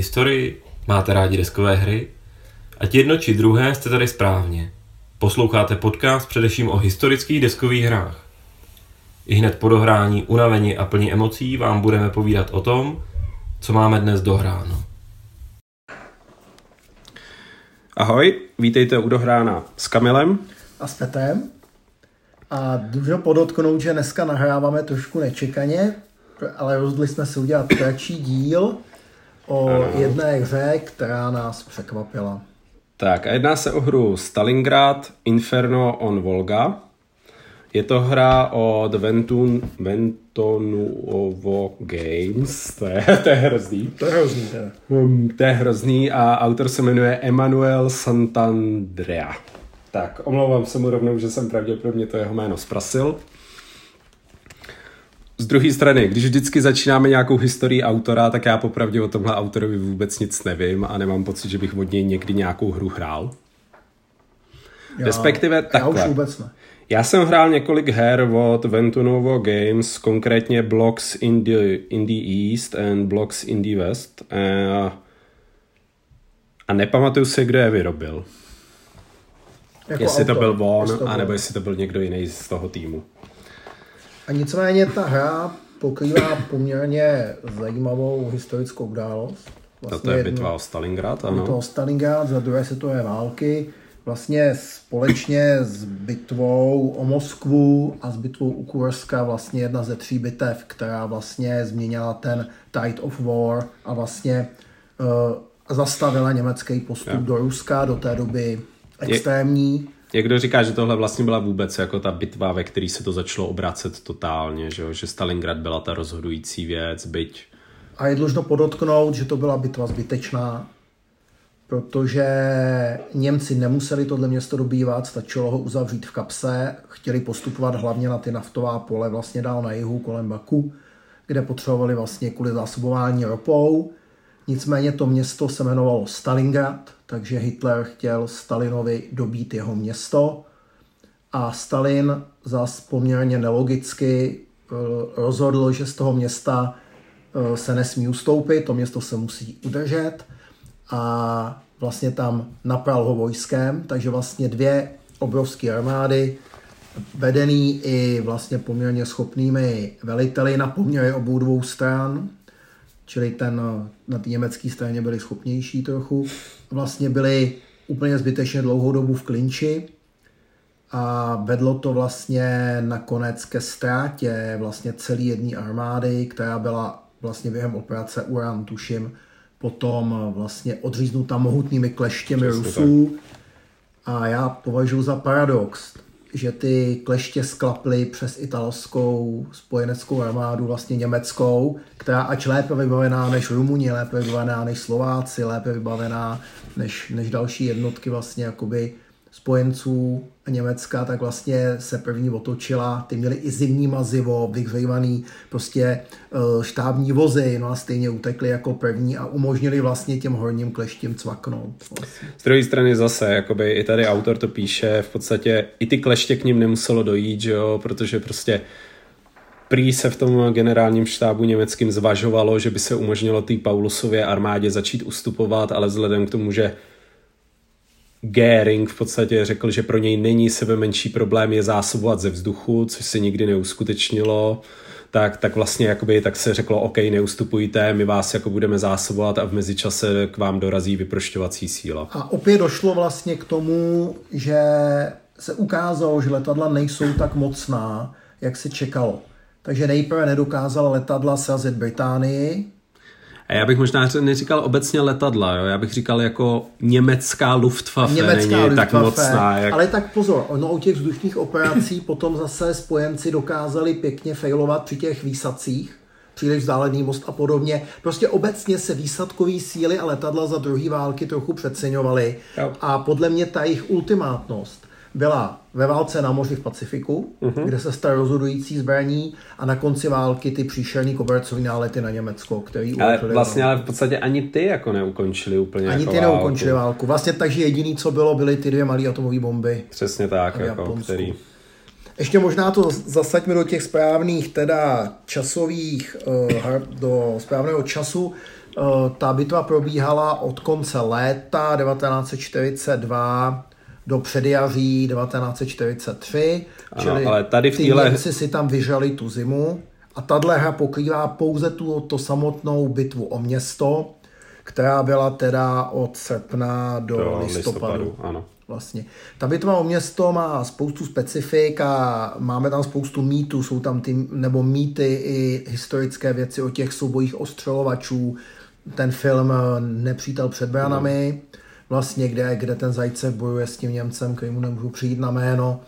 Máte rádi historii? Máte rádi deskové hry? Ať jedno či druhé jste tady správně. Posloucháte podcast především o historických deskových hrách. I hned po dohrání, unavení a plní emocí vám budeme povídat o tom, co máme dnes dohráno. Ahoj, vítejte u Dohrána s Kamilem. a s Petrem. A dlužno podotknout, že dneska nahráváme trošku nečekaně, ale rozhodli jsme se udělat kratší díl o jedné hře, která nás překvapila. Tak a jedná se o hru Stalingrad Inferno on Volga. Je to hra od Ventun, Ventonuovo Games, to je, to je hrozný. To je hrozný, teda. Hmm, to je hrozný a autor se jmenuje Emanuel Santandrea. Tak, omlouvám se mu rovnou, že jsem pravděpodobně to jeho jméno zprasil. Z druhé strany, když vždycky začínáme nějakou historii autora, tak já popravdě o tomhle autorovi vůbec nic nevím a nemám pocit, že bych od něj někdy nějakou hru hrál. Já, Respektive Já už takhle. vůbec ne. Já jsem hrál několik her od Ventunovo Games, konkrétně Blocks in the, in the East and Blocks in the West. A, a nepamatuju si, kdo je vyrobil. Jako jestli to autor, byl on, to byl. anebo jestli to byl někdo jiný z toho týmu. A nicméně ta hra pokrývá poměrně zajímavou historickou událost. No to je bitva o Stalingrad, Je to ano. Stalingrad za druhé světové války. Vlastně společně s bitvou o Moskvu a s bitvou u Kurska vlastně jedna ze tří bitev, která vlastně změnila ten tide of war a vlastně uh, zastavila německý postup Jo. do Ruska do té doby extrémní. Někdo říká, že tohle vlastně byla vůbec jako ta bitva, ve které se to začalo obracet totálně, že, že Stalingrad byla ta rozhodující věc, byť A je dlužno podotknout, že to byla bitva zbytečná, protože Němci nemuseli tohle město dobývat, stačilo ho uzavřít v kapse, chtěli postupovat hlavně na ty naftová pole vlastně dál na jihu kolem Baku, kde potřebovali vlastně kvůli zásobování ropou. Nicméně to město se jmenovalo Stalingrad, takže Hitler chtěl Stalinovi dobít jeho město. A Stalin zas poměrně nelogicky eh, rozhodl, že z toho města eh, se nesmí ustoupit, to město se musí udržet. A vlastně tam napral ho vojskem, takže vlastně dvě obrovské armády, vedený i vlastně poměrně schopnými veliteli na poměry obou dvou stran, čili ten eh, na té německé straně byli schopnější trochu, vlastně byli úplně zbytečně dlouhou dobu v klinči a vedlo to vlastně nakonec ke ztrátě vlastně celé jedné armády, která byla vlastně během operace Uran, tuším, potom vlastně odříznuta mohutnými kleštěmi Přesně Rusů. A já považuji za paradox, že ty kleště sklaply přes italskou spojeneckou armádu, vlastně německou, která ač lépe vybavená než Rumuni, lépe vybavená než Slováci, lépe vybavená než, než další jednotky vlastně jakoby spojenců Německa, tak vlastně se první otočila. Ty měli i zimní mazivo, vyhřejvaný prostě eh, štábní vozy, no a stejně utekli jako první a umožnili vlastně těm horním kleštím cvaknout. Vlastně. Z druhé strany zase, jakoby i tady autor to píše, v podstatě i ty kleště k ním nemuselo dojít, že jo, protože prostě prý se v tom generálním štábu německým zvažovalo, že by se umožnilo té Paulusově armádě začít ustupovat, ale vzhledem k tomu, že Göring v podstatě řekl, že pro něj není sebe menší problém je zásobovat ze vzduchu, což se nikdy neuskutečnilo, tak, tak vlastně jakoby, tak se řeklo, OK, neustupujte, my vás jako budeme zásobovat a v mezičase k vám dorazí vyprošťovací síla. A opět došlo vlastně k tomu, že se ukázalo, že letadla nejsou tak mocná, jak se čekalo. Takže nejprve nedokázala letadla srazit Británii, A já bych možná neříkal obecně letadla, jo? já bych říkal jako německá Luftwaffe Německá není tak Luftwaffe. mocná. Jak... Ale tak pozor, ono u těch vzdušných operací potom zase spojenci dokázali pěkně failovat při těch výsadcích, příliš vzdálený most a podobně. Prostě obecně se výsadkové síly a letadla za druhé války trochu přeceňovaly. A podle mě ta jejich ultimátnost byla ve válce na moři v Pacifiku, uh-huh. kde se stal rozhodující zbraní a na konci války ty příšerný kobercový nálety na Německo, který Ale vlastně ale v podstatě ani ty jako neukončili úplně Ani jako ty válku. neukončili válku. Vlastně takže jediný, co bylo, byly ty dvě malé atomové bomby. Přesně tak, jako, Japonsku. který... Ještě možná to zasaďme do těch správných teda časových, eh, do správného času. Eh, ta bitva probíhala od konce léta 1942 do předjaří 1943, Ano, čili ale tady v ty téhle- Němci si tam vyžali tu zimu a tahle hra pokrývá pouze tu to samotnou bitvu o město, která byla teda od srpna do, Do listopadu. listopadu, ano. Vlastně. Ta bitva o město má spoustu specifik a máme tam spoustu mýtů, jsou tam ty, nebo mýty i historické věci o těch soubojích ostřelovačů, ten film Nepřítel před branami, vlastně kde, kde ten Zajcev bojuje s tím Němcem, který mu nemůžu přijít na jméno.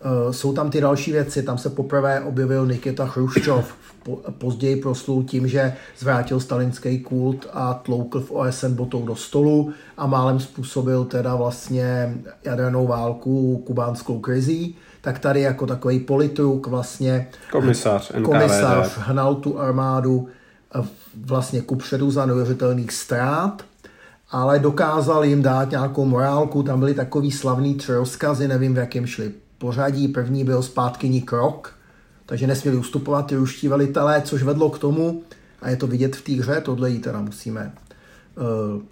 Eh, Jsou tam ty další věci, tam se poprvé objevil Nikita Chruščov, po- později proslul tím, že zvrátil stalinský kult a tloukl v OSN botou do stolu a málem způsobil teda vlastně jadernou válku kubánskou krizí, tak tady jako takový politruk vlastně Komisař NKVD. komisař hnal tu armádu eh, vlastně kupředu za neuvěřitelných ztrát, ale dokázal jim dát nějakou morálku, tam byly takový slavný tři rozkazy, nevím v jakém šli pořadí, první byl zpátkyní krok, takže nesměli ustupovat ty ruští velitelé, což vedlo k tomu, a je to vidět v té hře, tohle jí teda musíme eh,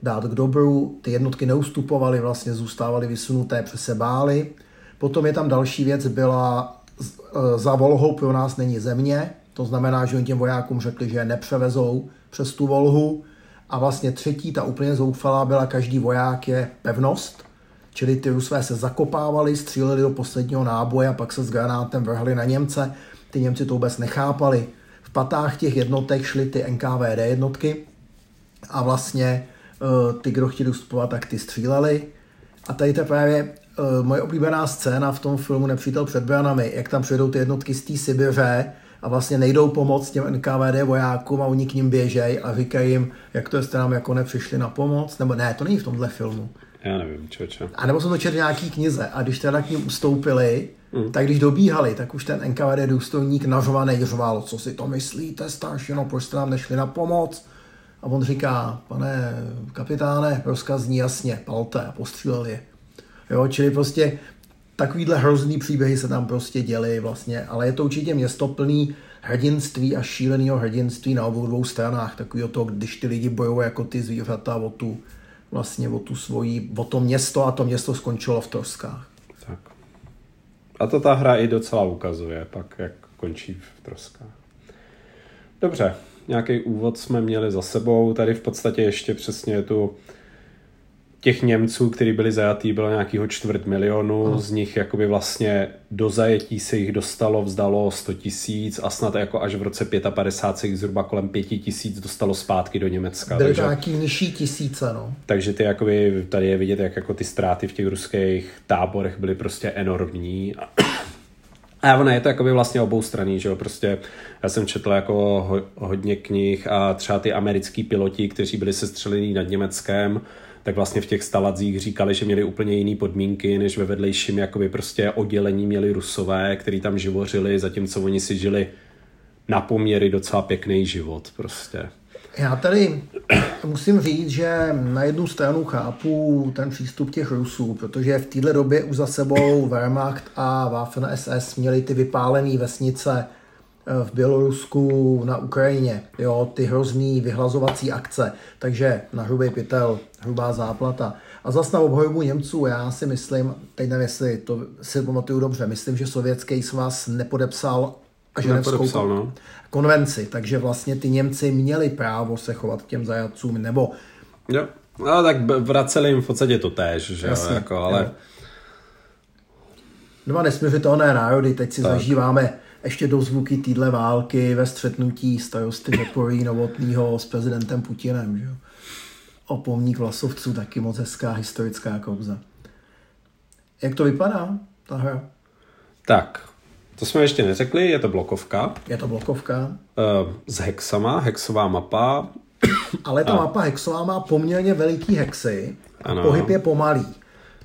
dát k dobru, ty jednotky neustupovaly, vlastně zůstávaly vysunuté, přes se bály. Potom je tam další věc, byla eh, za Volhou pro nás není země, to znamená, že oni těm vojákům řekli, že je nepřevezou přes tu Volhu. A vlastně třetí, ta úplně zoufalá, byla každý voják je pevnost, čili ty Rusové se zakopávali, stříleli do posledního náboje a pak se s granátem vrhli na Němce. Ty Němci to vůbec nechápali. V patách těch jednotek šly ty NKVD jednotky a vlastně uh, ty, kdo chtěli ustupovat, tak ty stříleli. A tady to je právě moje oblíbená scéna v tom filmu Nepřítel před branami, jak tam přijedou ty jednotky z té Sibiře a vlastně nejdou pomoct těm NKVD vojákům a oni k ním běžej a říkají jim, jak to jste nám jako nepřišli na pomoc, nebo ne, to není v tomhle filmu. Já nevím, čoče. A nebo jsem to četl nějaký knize a když teda k ním ustoupili, mm. tak když dobíhali, tak už ten NKVD důstojník nařvaný řval, co si to myslíte, staršino, proč jste nám nešli na pomoc? A on říká, pane kapitáne, rozkaz zní jasně, palte a postřílel je. Jo, čili prostě takovýhle hrozný příběhy se tam prostě děly vlastně, ale je to určitě město plný hrdinství a šíleného hrdinství na obou dvou stranách, takový to, když ty lidi bojují jako ty zvířata o tu, vlastně o tu svoji, o to město a to město skončilo v troskách. Tak. A to ta hra i docela ukazuje, pak jak končí v troskách. Dobře, nějaký úvod jsme měli za sebou. Tady v podstatě ještě přesně tu těch Němců, kteří byli zajatý, bylo nějakého čtvrt milionu, hmm. z nich jakoby vlastně do zajetí se jich dostalo, vzdalo 100 tisíc a snad jako až v roce 55 se jich zhruba kolem 5 tisíc dostalo zpátky do Německa. Byly takže, to nějaký nižší tisíce, no. takže ty jakoby, tady je vidět, jak jako ty ztráty v těch ruských táborech byly prostě enormní. A, a ono je to jakoby vlastně obou straní, že jo, prostě já jsem četl jako ho, hodně knih a třeba ty americký piloti, kteří byli sestřelení nad Německem, tak vlastně v těch staladzích říkali, že měli úplně jiné podmínky, než ve vedlejším jakoby prostě oddělení měli rusové, který tam živořili, zatímco oni si žili na poměry docela pěkný život prostě. Já tady musím říct, že na jednu stranu chápu ten přístup těch Rusů, protože v téhle době už za sebou Wehrmacht a Waffen SS měli ty vypálené vesnice v Bělorusku, na Ukrajině, jo, ty hrozný vyhlazovací akce, takže na hrubý pytel, hrubá záplata. A zas na obhojbu Němců, já si myslím, teď nevím, jestli to si pamatuju dobře, myslím, že sovětský svaz nepodepsal a ženevskou Nepodepsal, no. konvenci, takže vlastně ty Němci měli právo se chovat k těm zajatcům, nebo Jo. No tak vraceli jim v podstatě to též, že Jasně, jo, jako, ale jo. dva nesměřitelné národy, teď si tak. zažíváme ještě dozvuky téhle války ve střetnutí starosty Zaporí Novotnýho s prezidentem Putinem. Že? O pomník vlasovců taky moc hezká historická kouza. Jak to vypadá, ta hra? tak, to jsme ještě neřekli, je to blokovka Je to blokovka, eh, s hexama, hexová mapa, ale ta mapa hexová má poměrně veliký hexy, Ano. pohyb je pomalý.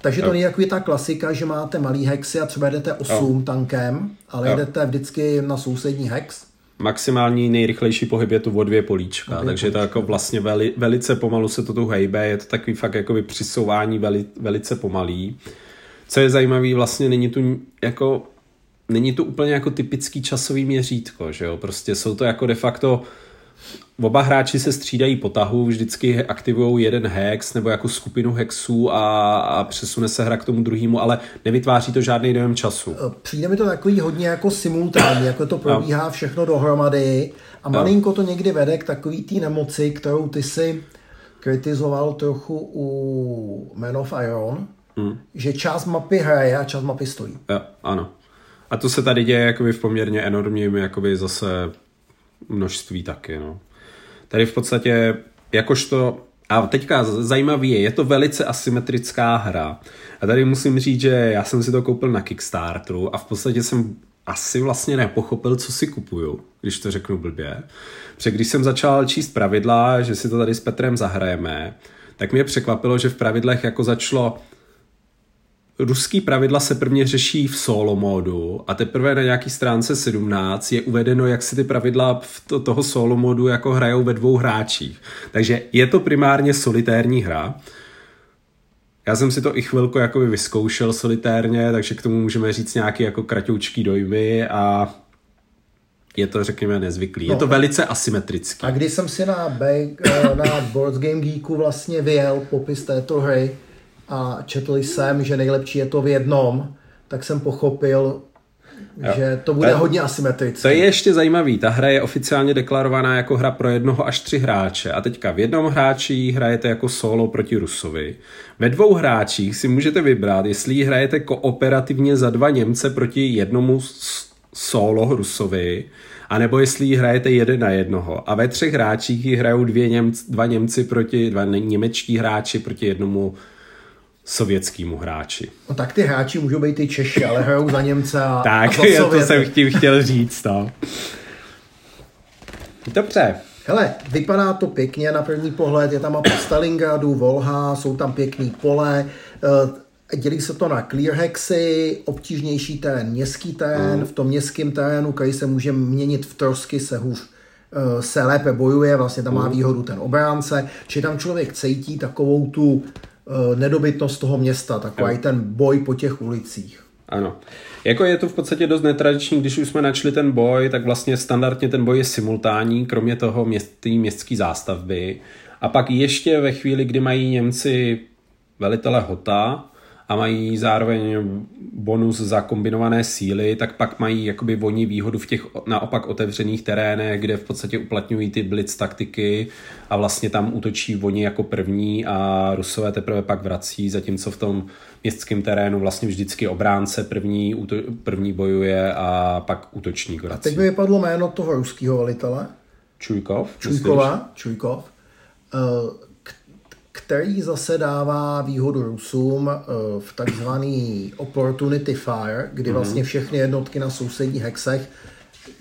Takže to není jako ta klasika, že máte malý hexy a třeba jdete 8 tankem, ale Jo. jdete vždycky na sousední hex. maximální nejrychlejší pohyb je tu o dvě políčka, dvě takže je to jako vlastně veli, velice pomalu se to tu hejbe, je to takový fakt jakoby přisouvání veli, velice pomalý. Co je zajímavé, vlastně není tu jako není to úplně jako typický časový měřítko, že jo, prostě jsou to jako de facto Oba hráči se střídají po tahu, vždycky aktivují jeden hex nebo jako skupinu hexů a, a přesune se hra k tomu druhému, ale nevytváří to žádný dojem času. Přijde mi to takový hodně jako simultánní, jako to probíhá všechno dohromady a malinko to někdy vede k takový té nemoci, kterou ty si kritizoval trochu u Man of Iron, hmm. že část mapy hraje a část mapy stojí. Jo, ano. A to se tady děje jakoby v poměrně enormním jakoby zase množství taky. No. Tady v podstatě jakožto a teďka zajímavý je, je to velice asymetrická hra. A tady musím říct, že já jsem si to koupil na Kickstarteru a v podstatě jsem asi vlastně nepochopil, co si kupuju, když to řeknu blbě. Protože když jsem začal číst pravidla, že si to tady s Petrem zahrajeme, tak mě překvapilo, že v pravidlech jako začalo ruský pravidla se prvně řeší v solo módu a teprve na nějaký stránce 17 je uvedeno, jak si ty pravidla v to, toho solo módu jako hrajou ve dvou hráčích. Takže je to primárně solitérní hra. Já jsem si to i chvilku jako vyzkoušel solitérně, takže k tomu můžeme říct nějaký jako kratoučký dojmy a je to, řekněme, nezvyklý. No, je to velice asymetrický. A když jsem si na, Bag, na Board Game Geeku vlastně vyjel popis této hry, a četl jsem, že nejlepší je to v jednom, tak jsem pochopil, Jo. že to bude to, hodně asymetrické. To je ještě zajímavý. Ta hra je oficiálně deklarovaná jako hra pro jednoho až tři hráče. A teďka v jednom hráči hrajete jako solo proti Rusovi. Ve dvou hráčích si můžete vybrat, jestli hrajete kooperativně za dva Němce proti jednomu solo Rusovi, anebo jestli hrajete jeden na jednoho. A ve třech hráčích hrajou dvě Němci, dva Němci proti, dva němečtí hráči proti jednomu sovětskému hráči. No tak ty hráči můžou být i Češi, ale hrajou za Němce a Tak, a já to jsem chtěl, chtěl říct, no. Dobře. Hele, vypadá to pěkně na první pohled, je tam mapa Stalingradu, Volha, jsou tam pěkný pole, eh, dělí se to na clear hexy, obtížnější terén, městský terén, mm. v tom městském terénu, který se může měnit v trosky, se hůř eh, se lépe bojuje, vlastně tam má mm. výhodu ten obránce, či tam člověk cítí takovou tu nedobytnost toho města, takový ten boj po těch ulicích. Ano. Jako je to v podstatě dost netradiční, když už jsme načli ten boj, tak vlastně standardně ten boj je simultánní, kromě toho měst, městské zástavby. A pak ještě ve chvíli, kdy mají Němci velitele Hota, a mají zároveň bonus za kombinované síly, tak pak mají jakoby voní výhodu v těch naopak otevřených terénech, kde v podstatě uplatňují ty blitz taktiky a vlastně tam útočí oni jako první a Rusové teprve pak vrací, zatímco v tom městském terénu vlastně vždycky obránce první, úto, první bojuje a pak útočník vrací. A teď by vypadlo jméno toho ruského velitele. Čujkov. Čujkova, Čujkov. Uh, který zase dává výhodu Rusům eh, v takzvaný Opportunity Fire, kdy mhm. vlastně všechny jednotky na sousedních hexech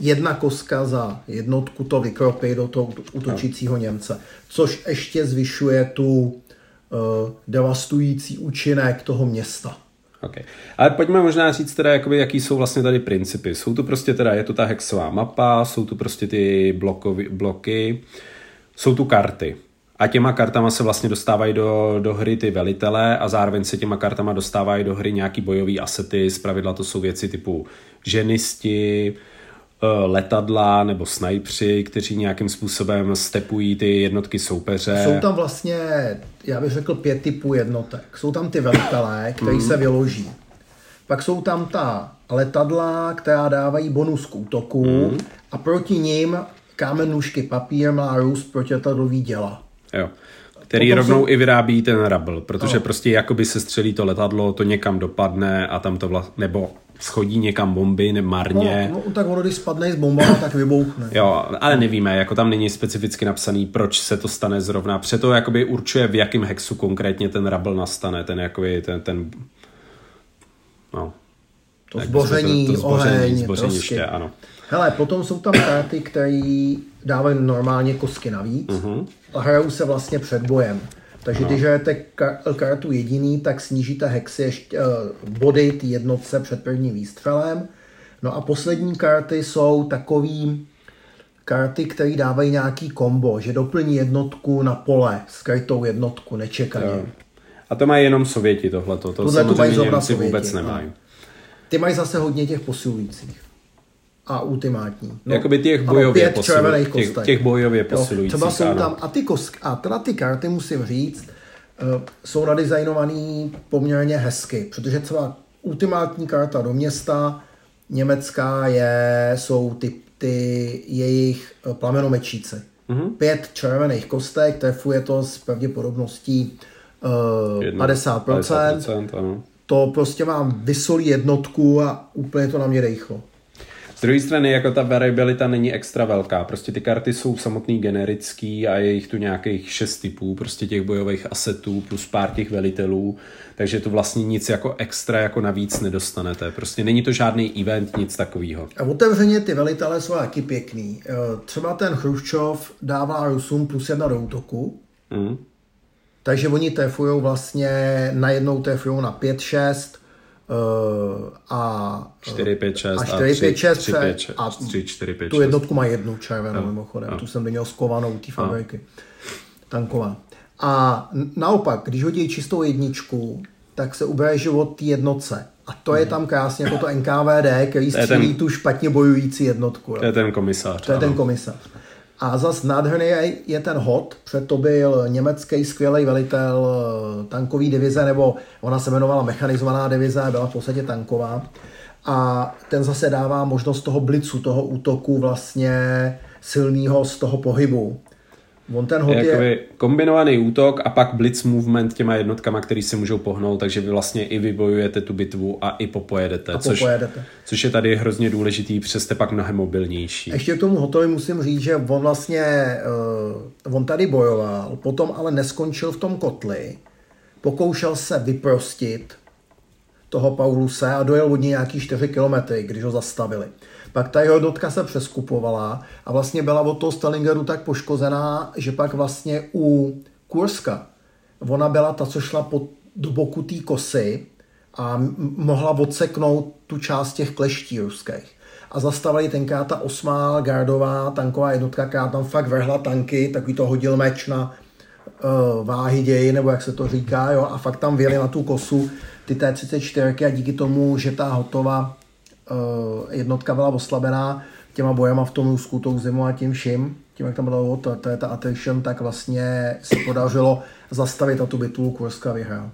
jedna koska za jednotku to vykropí do toho útočícího Němce, což ještě zvyšuje tu uh, devastující účinek toho města. Okay. Ale pojďme možná říct teda, jakoby, jaký jsou vlastně tady principy. Jsou tu prostě teda, je to ta hexová mapa, jsou tu prostě ty blokovi, bloky, jsou tu karty a těma kartama se vlastně dostávají do, do hry ty velitele a zároveň se těma kartama dostávají do hry nějaký bojový asety, zpravidla to jsou věci typu ženisti, eh, letadla nebo snajpři, kteří nějakým způsobem stepují ty jednotky soupeře. Jsou tam vlastně, já bych řekl, pět typů jednotek. Jsou tam ty velitelé, které mm. se vyloží. Pak jsou tam ta letadla, která dávají bonus k útoku mm. a proti ním kámen, nůžky, papír má růst protiletadlový děla. Jo. Který rovnou jsou... i vyrábí ten Rabl, protože no. prostě jakoby se střelí to letadlo, to někam dopadne a tam to vlastně, nebo schodí někam bomby nemarně. No, no tak ono, když spadne z bomba, tak vybouchne. Jo, ale nevíme, jako tam není specificky napsaný, proč se to stane zrovna. Přeto jakoby určuje, v jakém hexu konkrétně ten Rabl nastane, ten jakoby, ten, ten no. To zboření, to, to zboření, oheň, zboření ještě, ano. Hele, potom jsou tam karty, které dávají normálně kosky navíc uh-huh. A hrajou se vlastně před bojem. Takže když hrajete kartu jediný, tak snížíte hexy ještě, uh, body ty jednotce před prvním výstřelem. No a poslední karty jsou takový karty, které dávají nějaký kombo, že doplní jednotku na pole, skrytou jednotku, nečekaně. A to mají jenom Sověti tohleto, to Tohle samozřejmě to mají Němci vůbec nemají. No. Ty mají zase hodně těch posilujících a ultimátní. No, Jakoby těch ano, bojově, pět posilu, červených těch, těch bojově Jo, posilujících. třeba jsou ano. tam, a ty, kosk, a teda ty karty musím říct, eh, jsou nadizajnovaný poměrně hezky, protože třeba ultimátní karta do města německá je, jsou ty, ty jejich eh, plamenomečíci. Mhm. Mm-hmm. Pět červených kostek, trefuje to s pravděpodobností uh, Jedno- 50%. 50%, ano. To prostě vám vysolí jednotku a úplně to na mě dejchlo. Z druhé strany, jako ta variabilita není extra velká. Prostě ty karty jsou samotný generický a je jich tu nějakých šest typů, prostě těch bojových asetů plus pár těch velitelů, takže tu vlastně nic jako extra jako navíc nedostanete. Prostě není to žádný event, nic takového. A otevřeně ty velitelé jsou taky pěkný. Eh, Třeba ten Chruščov dává Rusům plus jedna do útoku, Mm. takže oni trefují vlastně, najednou trefují na 5-6 eh, a 4, 5, 6 a a 4, 5, 6 3, 5, 6, a 3, 4, 5, tu 6. jednotku má jednu červenou Jo, mimochodem, jo. tu jsem měl skovanou té fabriky, tanková. A naopak, když hodí čistou jedničku, tak se ubere život té jednotce. A to je tam krásně jako to NKVD, který je ten- střílí tu špatně bojující jednotku. To je ten komisář. To je ten ano. A zas nádherný je, je ten hod, před to byl německý skvělý velitel eh, tankový divize, nebo ona se jmenovala mechanizovaná divize, byla v podstatě tanková. A ten zase dává možnost toho blicu, toho útoku vlastně silného z toho pohybu. On ten hod Je je, kombinovaný útok a pak blitz movement těma jednotkama, který se můžou pohnout, takže vy vlastně i vybojujete tu bitvu a i popojedete. A což, popojedete. což je tady hrozně důležitý, přes jste pak mnohem mobilnější. Ještě k tomu hotovi musím říct, že on vlastně, uh, on tady bojoval, potom ale neskončil v tom kotli, pokoušel se vyprostit toho Pauluse a dojel od něj nějaký 4 kilometry, když ho zastavili. Pak ta jeho jednotka se přeskupovala a vlastně byla od toho Stalingradu tak poškozená, že pak vlastně u Kurska ona byla ta, co šla pod, do boku té kosy a mohla odseknout tu část těch kleští ruských. A zastavili tenkrát ta osmá gardová tanková jednotka, která tam fakt vrhla tanky, takový to hodil meč na uh, váhy ději, nebo jak se to říká, jo, a fakt tam vyjeli na tu kosu ty T-34 a díky tomu, že ta hotová jednotka byla oslabená těma bojema v tom Rusku, tou zimu a tím vším, tím, jak tam bylo to, to je ta attrition, tak vlastně se podařilo zastavit a tu bitvu Kurska vyhrát.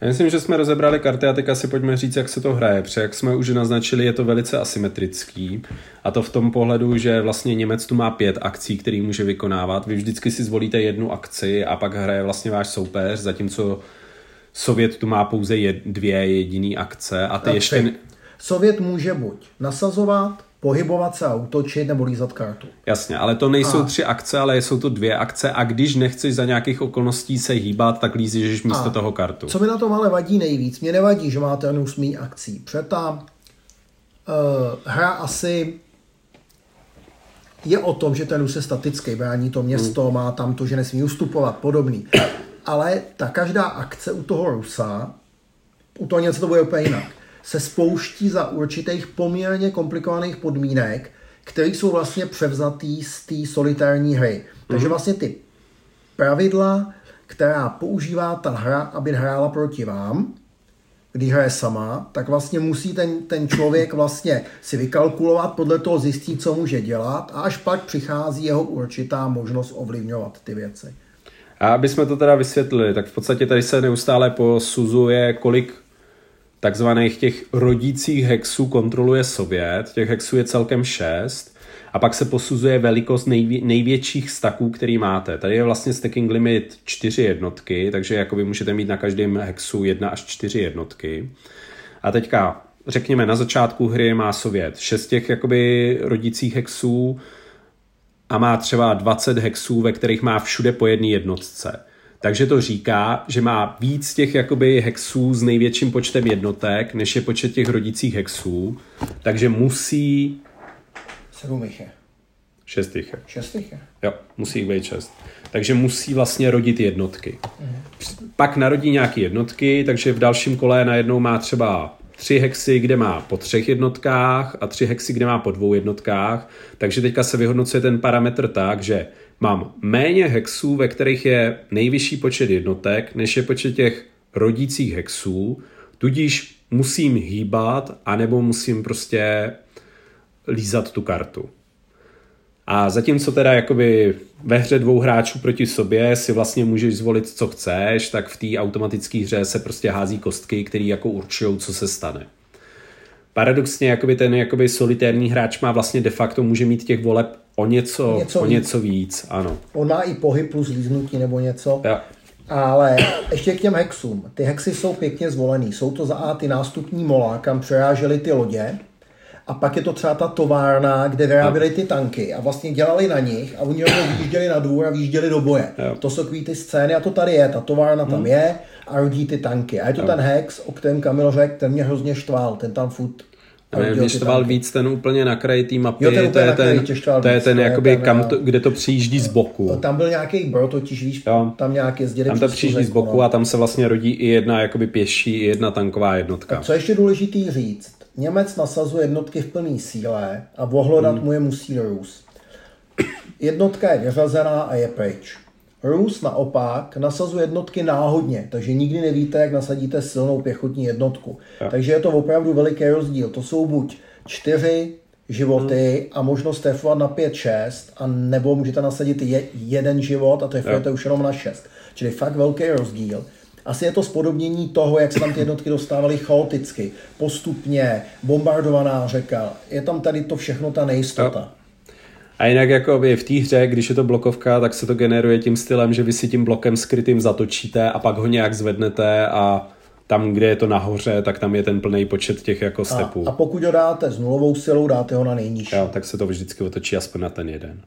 Já myslím, že jsme rozebrali karty a teď asi pojďme říct, jak se to hraje, protože jak jsme už naznačili, je to velice asymetrický a to v tom pohledu, že vlastně Němec tu má pět akcí, který může vykonávat. Vy vždycky si zvolíte jednu akci a pak hraje vlastně váš soupeř, zatímco Sovět tu má pouze jed, dvě jediné akce a ty A ještě... tři. Sovět může buď nasazovat, pohybovat se a útočit, nebo lízat kartu. Jasně, ale to nejsou A. tři akce, ale jsou to dvě akce a když nechceš za nějakých okolností se hýbat, tak lízíš místo A. toho kartu. Co mi na tom ale vadí nejvíc? Mě nevadí, že máte jenom smí akcí. Protože ta uh, hra asi je o tom, že ten je statický, brání to město, hmm. má tam to, že nesmí ustupovat, podobný. Ale ta každá akce u toho Rusa, u toho něco to bude úplně jinak, se spouští za určitých poměrně komplikovaných podmínek, které jsou vlastně převzatý z té solitární hry. Takže vlastně ty pravidla, která používá ta hra, aby hrála proti vám, když hraje sama, tak vlastně musí ten, ten člověk vlastně si vykalkulovat, podle toho zjistit, co může dělat a až pak přichází jeho určitá možnost ovlivňovat ty věci. A aby jsme to teda vysvětlili, tak v podstatě tady se neustále posuzuje, kolik takzvaných těch rodících hexů kontroluje Sovět. Těch hexů je celkem šest. A pak se posuzuje velikost nejvě- největších staků, který máte. Tady je vlastně stacking limit čtyři jednotky, takže jako vy můžete mít na každém hexu jedna až čtyři jednotky. A teďka, řekněme, na začátku hry má Sovět šest těch jakoby rodících hexů, a má třeba 20 hexů, ve kterých má všude po jedné jednotce. Takže to říká, že má víc těch jakoby hexů s největším počtem jednotek, než je počet těch rodících hexů, takže musí... Sedm jich je. Šest jich je. Šest jich je. Jo, musí jich být šest. Takže musí vlastně rodit jednotky. Pak narodí nějaké jednotky, takže v dalším kole najednou má třeba tři hexy, kde má po třech jednotkách a tři hexy, kde má po dvou jednotkách. Takže teďka se vyhodnocuje ten parametr tak, že mám méně hexů, ve kterých je nejvyšší počet jednotek, než je počet těch rodících hexů, Tudíž musím hýbat, anebo musím prostě lízat tu kartu. A zatímco teda jakoby ve hře dvou hráčů proti sobě si vlastně můžeš zvolit, co chceš, tak v té automatické hře se prostě hází kostky, které jako určují, co se stane. Paradoxně jakoby ten jakoby solitérní hráč má vlastně de facto může mít těch voleb o něco, něco o víc. něco víc. Ano. On má i pohyb plus líznutí nebo něco. Ja. Ale ještě k těm hexům. Ty hexy jsou pěkně zvolený. Jsou to za A ty nástupní mola, kam přerážely ty lodě. A pak je to třeba ta továrna, kde vyráběli ty tanky a vlastně dělali na nich a oni rovnou vyjížděli na dvůr a vyjížděli do boje. Jo. To jsou takový ty scény a to tady je, ta továrna tam Hmm. je a rodí ty tanky. A je to ten hex, o kterém Kamil řekl, ten mě hrozně štval, ten tam furt Ne, rodil mě štval víc ten úplně na kraji té mapy, Jo, ten to je ten, to je ten, jakoby, ten, kam to, kde to přijíždí z boku. Tam byl nějaký bro, totiž víš, Jo. tam nějak jezdili Tam to přijíždí z boku no. a tam se vlastně rodí i jedna jakoby pěší, i jedna tanková jednotka. Co ještě důležitý říct, Němec nasazuje jednotky v plné síle a vohlodat Hmm. mu je musí Rus. Jednotka je vyřazená a je pryč. Rus naopak nasazuje jednotky náhodně, takže nikdy nevíte, jak nasadíte silnou pěchotní jednotku. Jo. Takže je to opravdu veliký rozdíl. To jsou buď čtyři životy Hmm. a možnost trefovat na 5-6, a nebo můžete nasadit je, jeden život a trefujete už jenom na 6. Čili fakt velký rozdíl. Asi je to spodobnění toho, jak se tam ty jednotky dostávaly chaoticky, postupně, bombardovaná řeka. Je tam tady to všechno, ta nejistota. A jinak jako v té hře, když je to blokovka, tak se to generuje tím stylem, že vy si tím blokem skrytým zatočíte a pak ho nějak zvednete a tam, kde je to nahoře, tak tam je ten plný počet těch jako A, stepů. a pokud ho dáte s nulovou silou, dáte ho na nejnižší. Jo, tak se to vždycky otočí aspoň na ten jeden.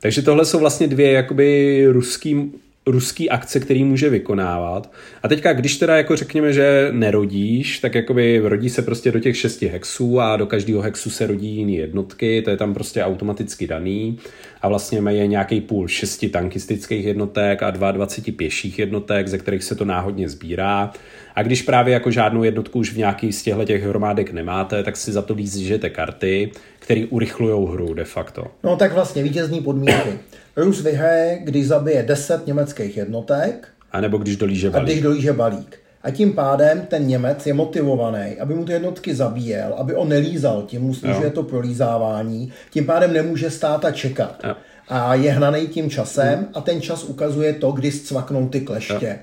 Takže tohle jsou vlastně dvě jakoby ruský, ruský akce, který může vykonávat. A teďka, když teda jako řekněme, že nerodíš, tak jakoby rodí se prostě do těch šesti hexů a do každého hexu se rodí jiný jednotky, to je tam prostě automaticky daný a vlastně mají nějaký půl šesti tankistických jednotek a 22 pěších jednotek, ze kterých se to náhodně sbírá. A když právě jako žádnou jednotku už v nějaký z těchto těch hromádek nemáte, tak si za to lízížete karty, které urychlují hru de facto. No tak vlastně vítězní podmínky. Rus vyhraje, když zabije 10 německých jednotek A nebo když dolíže a balík. když dolíže balík. A tím pádem ten Němec je motivovaný, aby mu ty jednotky zabíjel, aby on nelízal, tím mu snižuje to prolízávání, tím pádem nemůže stát a čekat. Jo. A je hnaný tím časem a ten čas ukazuje to, kdy zcvaknou ty kleště.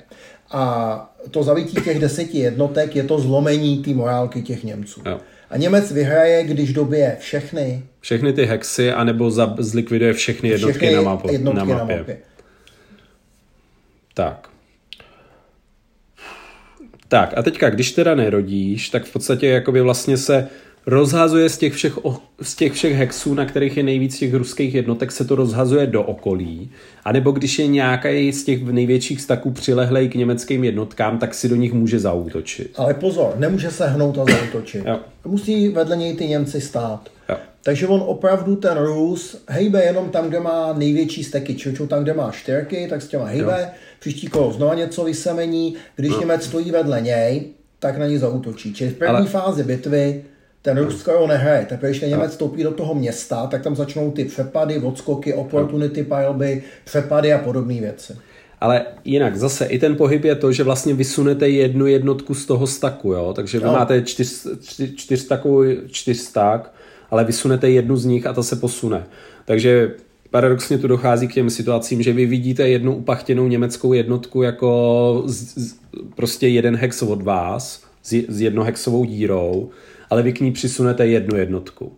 A to zabití těch deseti jednotek je to zlomení té morálky těch Němců. Jo. A Němec vyhraje, když dobije všechny, Všechny ty hexy, anebo za, zlikviduje všechny jednotky, všechny na, mapo, jednotky na mapě. Na mapě. Tak. Tak a teďka, když teda nerodíš, tak v podstatě jakoby vlastně se rozhazuje z těch, všech, z těch všech hexů, na kterých je nejvíc těch ruských jednotek, se to rozhazuje do okolí. A nebo když je nějaký z těch největších staků přilehlej k německým jednotkám, tak si do nich může zaútočit. Ale pozor, nemůže se hnout a zautočit. Jo. Musí vedle něj ty Němci stát. Jo. Takže on opravdu ten Rus hejbe jenom tam, kde má největší steky, čuču tam, kde má čtyřky, tak s těma hejbe, příští kolo znova něco vysemení, když Němec stojí vedle něj, tak na něj zautočí. Čili v první Ale- fázi bitvy ten Rus skoro nehraje. Teprve, když ten Němec vstoupí do toho města, tak tam začnou ty přepady, odskoky, opportunity palby, přepady a podobné věci. Ale jinak zase i ten pohyb je to, že vlastně vysunete jednu jednotku z toho staku, jo? takže vy Jo. máte čtyř, čtyř, čtyřstakový čtyřstak, ale vysunete jednu z nich a ta se posune. Takže paradoxně tu dochází k těm situacím, že vy vidíte jednu upachtěnou německou jednotku jako z, z, prostě jeden hex od vás s, s jednohexovou dírou, ale vy k ní přisunete jednu jednotku.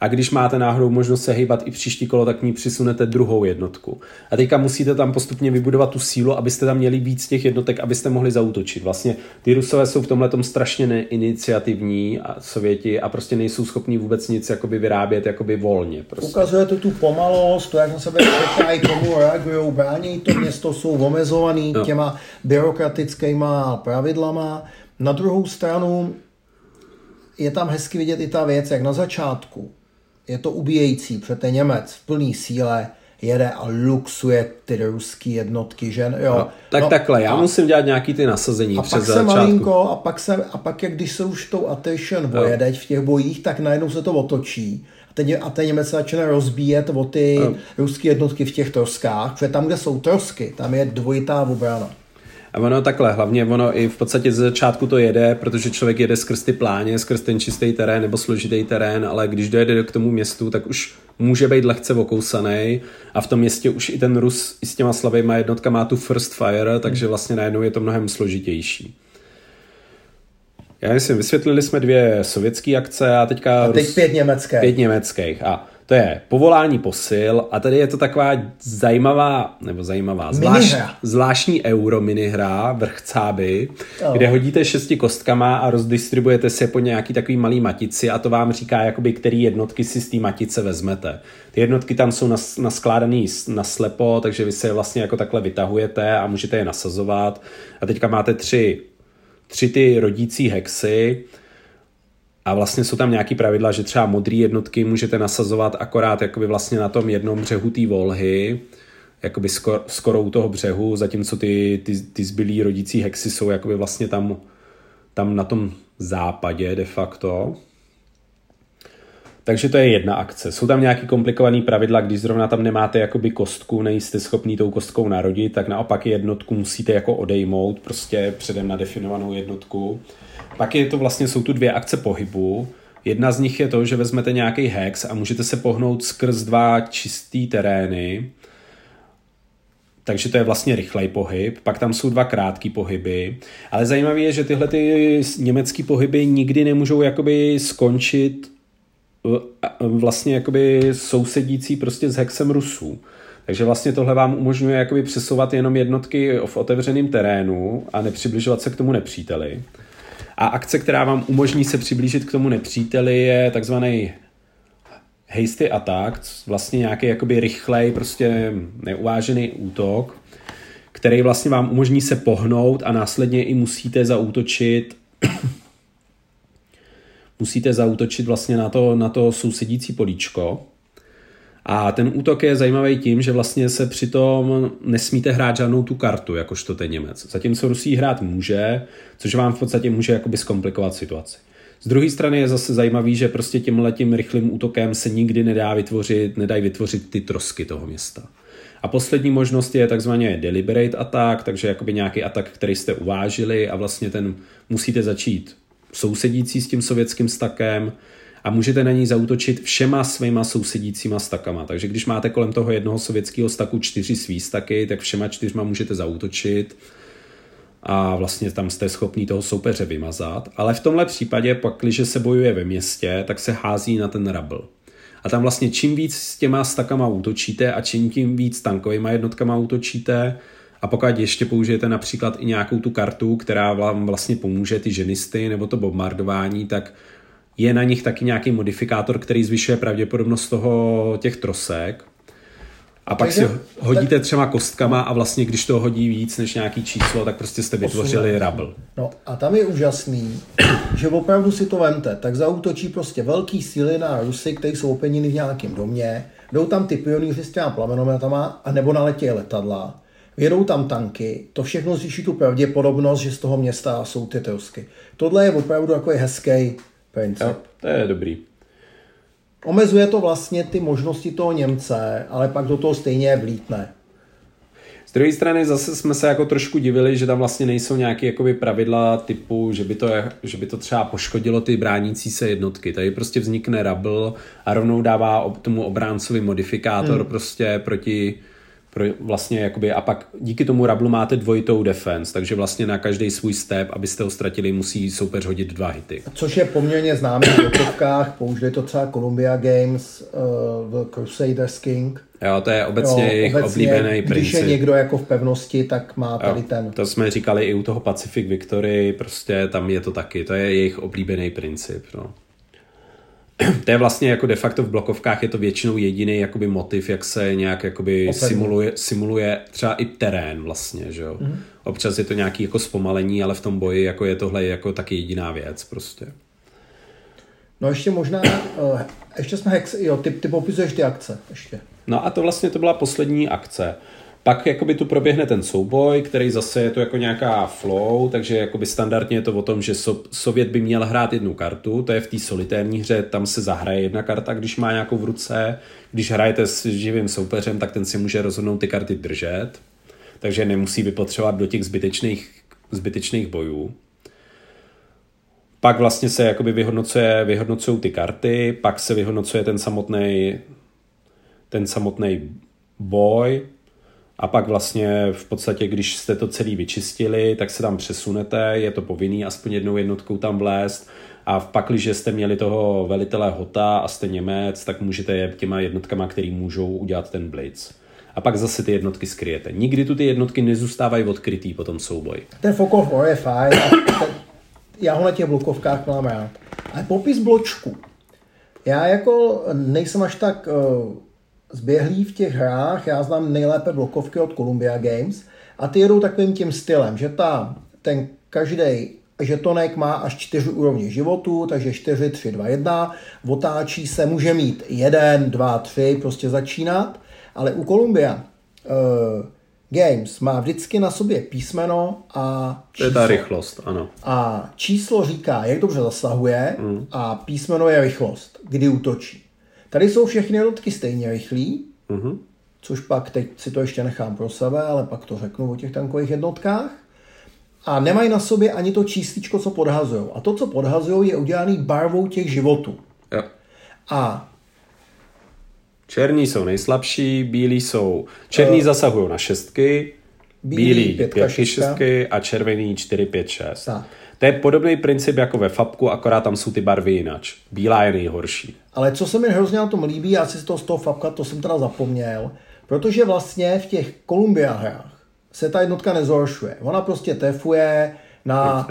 A když máte náhodou možnost se hýbat i příští kolo, tak k ní přisunete druhou jednotku. A teďka musíte tam postupně vybudovat tu sílu, abyste tam měli víc těch jednotek, abyste mohli zautočit. Vlastně ty Rusové jsou v tomhle strašně neiniciativní a Sověti a prostě nejsou schopní vůbec nic jakoby vyrábět jakoby volně. Prostě. Ukazuje to tu pomalost, to, jak na sebe čekají, komu reagují, brání to město, jsou omezovaný Jo. těma byrokratickýma pravidlama. Na druhou stranu je tam hezky vidět i ta věc, jak na začátku je to ubíjející, protože ten Němec v plný síle jede a luxuje ty ruský jednotky, že jo. No, tak no, takhle, já a, musím dělat nějaký ty nasazení a před pak se začátku. malinko, a pak, se, a pak jak když se už tou attrition vojedeť v těch bojích, tak najednou se to otočí. A ten, a ten Němec se začne rozbíjet o ty ruské jednotky v těch troskách, protože tam, kde jsou trosky, tam je dvojitá obrana. A ono takhle, hlavně ono i v podstatě ze začátku to jede, protože člověk jede skrz ty pláně, skrz ten čistý terén nebo složitý terén, ale když dojede k tomu městu, tak už může být lehce okousaný a v tom městě už i ten Rus i s těma slavejma jednotka má tu first fire, takže vlastně najednou je to mnohem složitější. Já myslím, vysvětlili jsme dvě sovětské akce a teďka... A teď Rus... pět německé. Pět německých. A to je povolání posil a tady je to taková zajímavá, nebo zajímavá, zvlášť, zvláštní euro minihra, vrch cáby, oh. kde hodíte šesti kostkama a rozdistribujete si po nějaký takový malý matici a to vám říká, jakoby, který jednotky si z té matice vezmete. Ty jednotky tam jsou nas, naskládaný na slepo, takže vy se je vlastně jako takhle vytahujete a můžete je nasazovat. A teďka máte tři, tři ty rodící hexy, a vlastně jsou tam nějaký pravidla, že třeba modré jednotky můžete nasazovat akorát jakoby vlastně na tom jednom břehu té volhy, jakoby skoro, skoro u toho břehu, zatímco ty, ty, ty zbylý rodící hexy jsou jakoby vlastně tam, tam na tom západě de facto. Takže to je jedna akce. Jsou tam nějaký komplikovaný pravidla, když zrovna tam nemáte jakoby kostku, nejste schopný tou kostkou narodit, tak naopak jednotku musíte jako odejmout, prostě předem nadefinovanou jednotku. Pak je to vlastně, jsou tu dvě akce pohybu. Jedna z nich je to, že vezmete nějaký hex a můžete se pohnout skrz dva čistý terény, takže to je vlastně rychlej pohyb. Pak tam jsou dva krátký pohyby. Ale zajímavé je, že tyhle ty německé pohyby nikdy nemůžou jakoby skončit vlastně jakoby sousedící prostě s hexem Rusů. Takže vlastně tohle vám umožňuje jakoby přesouvat jenom jednotky v otevřeném terénu a nepřibližovat se k tomu nepříteli. A akce, která vám umožní se přiblížit k tomu nepříteli, je takzvaný hasty attack, vlastně nějaký jakoby rychlej, prostě neuvážený útok, který vlastně vám umožní se pohnout a následně i musíte zaútočit musíte zaútočit vlastně na to, na to sousedící políčko. A ten útok je zajímavý tím, že vlastně se přitom nesmíte hrát žádnou tu kartu, jakožto ten Němec. Zatímco Rusí hrát může, což vám v podstatě může jakoby zkomplikovat situaci. Z druhé strany je zase zajímavý, že prostě tím letím rychlým útokem se nikdy nedá vytvořit, nedají vytvořit ty trosky toho města. A poslední možnost je takzvaně deliberate attack, takže jakoby nějaký atak, který jste uvážili a vlastně ten musíte začít sousedící s tím sovětským stakem, a můžete na něj zautočit všema svýma sousedícíma stakama. Takže když máte kolem toho jednoho sovětského staku čtyři svý staky, tak všema čtyřma můžete zautočit a vlastně tam jste schopný toho soupeře vymazat. Ale v tomhle případě, pak, když se bojuje ve městě, tak se hází na ten rabl. A tam vlastně čím víc s těma stakama útočíte a čím tím víc tankovými jednotkama útočíte, a pokud ještě použijete například i nějakou tu kartu, která vám vlastně pomůže ty ženisty nebo to bombardování, tak je na nich taky nějaký modifikátor, který zvyšuje pravděpodobnost toho těch trosek. A pak Takže, si hodíte třema kostkama a vlastně, když to hodí víc než nějaký číslo, tak prostě jste vytvořili rabl. No a tam je úžasný, že opravdu si to vemte. Tak zautočí prostě velký síly na Rusy, kteří jsou opěněni v nějakém domě, jdou tam ty pionýři s těma plamenometama, a nebo naletějí letadla, jedou tam tanky, to všechno zvýší tu pravděpodobnost, že z toho města jsou ty trosky. Tohle je opravdu takový hezký princip. Jo, to je dobrý. Omezuje to vlastně ty možnosti toho Němce, ale pak do toho stejně vlítne. Z druhé strany zase jsme se jako trošku divili, že tam vlastně nejsou nějaké jakoby pravidla typu, že by, to, že by to třeba poškodilo ty bránící se jednotky. Tady prostě vznikne rabl a rovnou dává tomu obráncovi modifikátor hmm. prostě proti pro vlastně jakoby, a pak díky tomu Rablu máte dvojitou defense, takže vlastně na každý svůj step, abyste ho ztratili, musí soupeř hodit dva hity. Což je poměrně známý v dotovkách, použili to třeba Columbia Games uh, v Crusaders King. Jo, to je obecně jo, jejich obecně, oblíbený když princip. Když je někdo jako v pevnosti, tak má tady jo, ten. To jsme říkali i u toho Pacific Victory, prostě tam je to taky, to je jejich oblíbený princip. No. to je vlastně jako de facto v blokovkách je to většinou jediný jakoby motiv, jak se nějak jakoby simuluje, simuluje třeba i terén vlastně, že jo. Mm. Občas je to nějaký jako zpomalení, ale v tom boji jako je tohle jako taky jediná věc prostě. No ještě možná, uh, ještě jsme hex, jo, ty, ty popisuješ ty akce ještě. No a to vlastně to byla poslední akce. Pak jakoby tu proběhne ten souboj, který zase je to jako nějaká flow, takže jakoby standardně je to o tom, že so, Sovět by měl hrát jednu kartu, to je v té solitérní hře, tam se zahraje jedna karta, když má nějakou v ruce, když hrajete s živým soupeřem, tak ten si může rozhodnout ty karty držet. takže nemusí vypotřebovat do těch zbytečných, zbytečných bojů. Pak vlastně se jakoby vyhodnocuje, vyhodnocují ty karty, pak se vyhodnocuje ten samotný ten samotný boj a pak vlastně v podstatě, když jste to celý vyčistili, tak se tam přesunete, je to povinný aspoň jednou jednotkou tam vlézt a pak, když jste měli toho velitele Hota a jste Němec, tak můžete je těma jednotkama, který můžou udělat ten blitz. A pak zase ty jednotky skryjete. Nikdy tu ty jednotky nezůstávají odkrytý po tom souboji. Ten of War je fajn. Já ho na těch blokovkách mám rád. Ale popis bločku. Já jako nejsem až tak uh, zběhlý v těch hrách, já znám nejlépe blokovky od Columbia Games a ty jedou takovým tím stylem, že ta, ten každý žetonek má až čtyři úrovně životu, takže 4, 3, 2, 1, otáčí se, může mít 1, 2, 3, prostě začínat, ale u Columbia uh, Games má vždycky na sobě písmeno a číslo. To je ta rychlost, ano. A číslo říká, jak dobře zasahuje mm. a písmeno je rychlost, kdy útočí. Tady jsou všechny jednotky stejně rychlí, mm-hmm. což pak teď si to ještě nechám pro sebe, ale pak to řeknu o těch tankových jednotkách. A nemají na sobě ani to čísličko, co podhazují. A to, co podhazují, je udělaný barvou těch životů. Jo. A Černí jsou nejslabší, bílí jsou... Černí uh, zasahují na šestky, bílí, bílí pětka, pětky, šestky a červený 4, 5, 6. Tak. To je podobný princip jako ve Fabku, akorát tam jsou ty barvy jinač. Bílá je nejhorší. Ale co se mi hrozně na tom líbí, já si z toho, z toho Fabka, to jsem teda zapomněl, protože vlastně v těch Columbia hrách se ta jednotka nezhoršuje. Ona prostě tefuje na,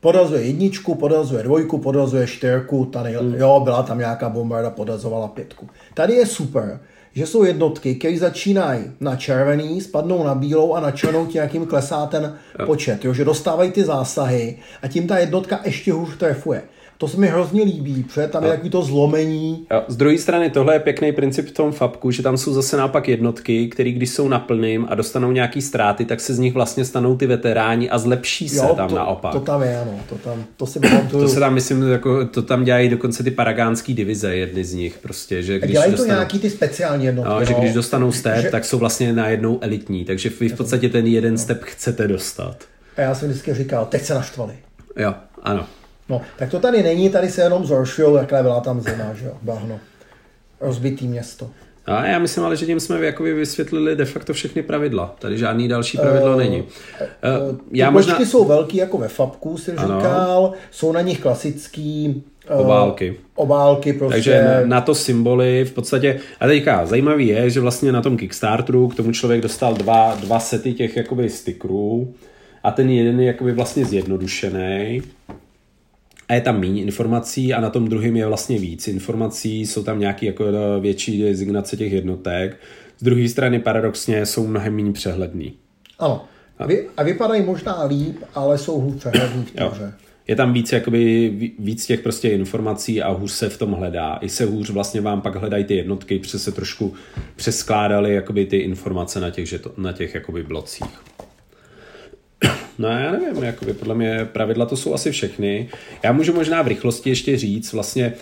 podazuje jedničku, podazuje dvojku, podazuje čtyřku, tady, hmm. jo, byla tam nějaká bombarda, podazovala pětku. Tady je super, že jsou jednotky, které začínají na červený, spadnou na bílou a na černou tím, jakým klesá ten počet. Jo, že dostávají ty zásahy a tím ta jednotka ještě hůř trefuje. To se mi hrozně líbí, protože tam je takový to zlomení. Jo, z druhé strany tohle je pěkný princip v tom Fabku, že tam jsou zase naopak jednotky, které když jsou na plným a dostanou nějaký ztráty, tak se z nich vlastně stanou ty veteráni a zlepší se jo, tam to, naopak. To tam je, ano. To, tam, to, si to se tam, myslím, jako, to tam dělají dokonce ty paragánský divize, jedny z nich prostě. Že když dělají dostanou, to nějaký ty speciální jednotky. No, že když dostanou step, že... tak jsou vlastně najednou elitní, takže vy v podstatě ten jeden no. step chcete dostat. A já jsem vždycky říkal, teď se naštvali. Jo, ano. No, tak to tady není, tady se jenom zhoršují, jaká byla tam zima, že jo, bahno. Rozbitý město. A já myslím ale, že tím jsme jakoby vysvětlili de facto všechny pravidla. Tady žádný další pravidlo uh, není. Uh, já možná... jsou velký jako ve Fabku, si ano. říkal, jsou na nich klasický uh, obálky. Obálky prostě. Takže na, na to symboly v podstatě, a teďka zajímavý je, že vlastně na tom Kickstarteru k tomu člověk dostal dva, dva sety těch jakoby stickerů a ten jeden je jakoby vlastně zjednodušený a je tam méně informací a na tom druhém je vlastně víc informací, jsou tam nějaké jako eh, větší designace těch jednotek. Z druhé strany paradoxně jsou mnohem méně přehledný. Ano. A, vy, a vypadají možná líp, ale jsou hůř přehledný v hře. Je tam víc, jakoby, víc těch prostě informací a hůř se v tom hledá. I se hůř vlastně vám pak hledají ty jednotky, protože se trošku přeskládaly jakoby ty informace na těch, že to, na těch jakoby blocích. No já nevím, jakoby podle mě pravidla to jsou asi všechny. Já můžu možná v rychlosti ještě říct vlastně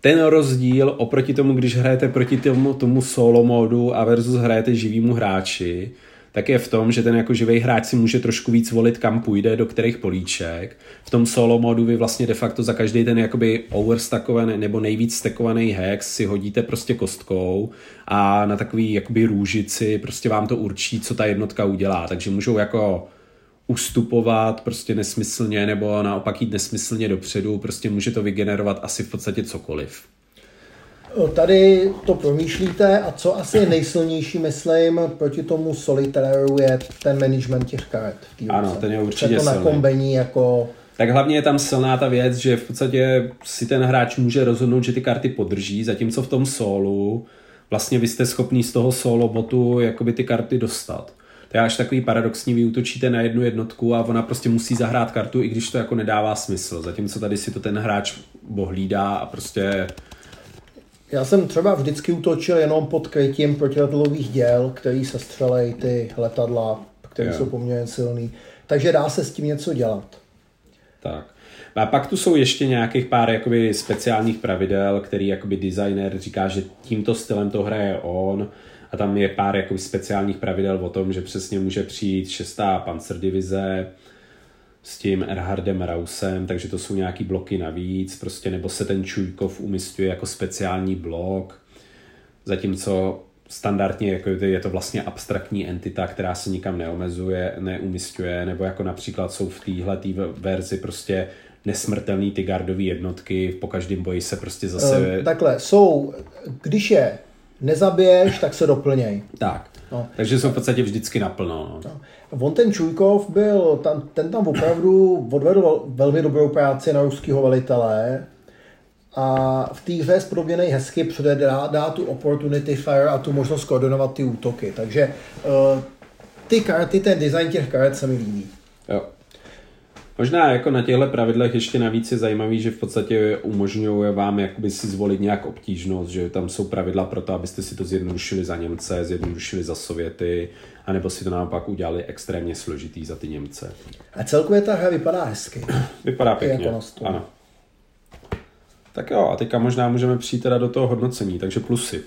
ten rozdíl oproti tomu, když hrajete proti tomu, tomu solo modu a versus hrajete živýmu hráči, tak je v tom, že ten jako živý hráč si může trošku víc volit, kam půjde, do kterých políček. V tom solo modu vy vlastně de facto za každý ten jakoby overstackovaný nebo nejvíc stekovaný hex si hodíte prostě kostkou a na takový jakoby růžici prostě vám to určí, co ta jednotka udělá. Takže můžou jako ustupovat prostě nesmyslně nebo naopak jít nesmyslně dopředu, prostě může to vygenerovat asi v podstatě cokoliv. Tady to promýšlíte a co asi je nejsilnější, myslím, proti tomu solitéru je ten management těch karet. Ano, ten je určitě to nakombení jako... Tak hlavně je tam silná ta věc, že v podstatě si ten hráč může rozhodnout, že ty karty podrží, zatímco v tom solu vlastně vy jste schopný z toho solo botu jakoby ty karty dostat to je až takový paradoxní, vy útočíte na jednu jednotku a ona prostě musí zahrát kartu, i když to jako nedává smysl. Zatímco tady si to ten hráč bohlídá a prostě já jsem třeba vždycky útočil jenom pod krytím protiletadlových děl, který se střelejí ty letadla, které yeah. jsou poměrně silný. Takže dá se s tím něco dělat. Tak. A pak tu jsou ještě nějakých pár jakoby speciálních pravidel, který jakoby designer říká, že tímto stylem to hraje on a tam je pár jako speciálních pravidel o tom, že přesně může přijít šestá pancerdivize s tím Erhardem Rausem, takže to jsou nějaký bloky navíc, prostě nebo se ten Čujkov umistuje jako speciální blok, zatímco standardně jako je to vlastně abstraktní entita, která se nikam neomezuje, neumistuje, nebo jako například jsou v téhle verzi prostě nesmrtelný ty gardové jednotky, po každém boji se prostě zase... Um, takhle, jsou, když je nezabiješ, tak se doplněj. Tak, no. takže jsou v podstatě vždycky naplno. No. No. On ten Čujkov byl, tam, ten tam opravdu odvedl velmi dobrou práci na ruského velitele, a v té hře je hezky, protože dá, dá tu opportunity fire a tu možnost koordinovat ty útoky. Takže uh, ty karty, ten design těch karet se mi líbí. Možná jako na těchto pravidlech ještě navíc je zajímavý, že v podstatě umožňuje vám jakoby si zvolit nějak obtížnost, že tam jsou pravidla pro to, abyste si to zjednodušili za Němce, zjednodušili za Sověty, anebo si to naopak udělali extrémně složitý za ty Němce. A celkově ta hra vypadá hezky. Vypadá pěkně, jako ano. Tak jo, a teďka možná můžeme přijít teda do toho hodnocení, takže plusy.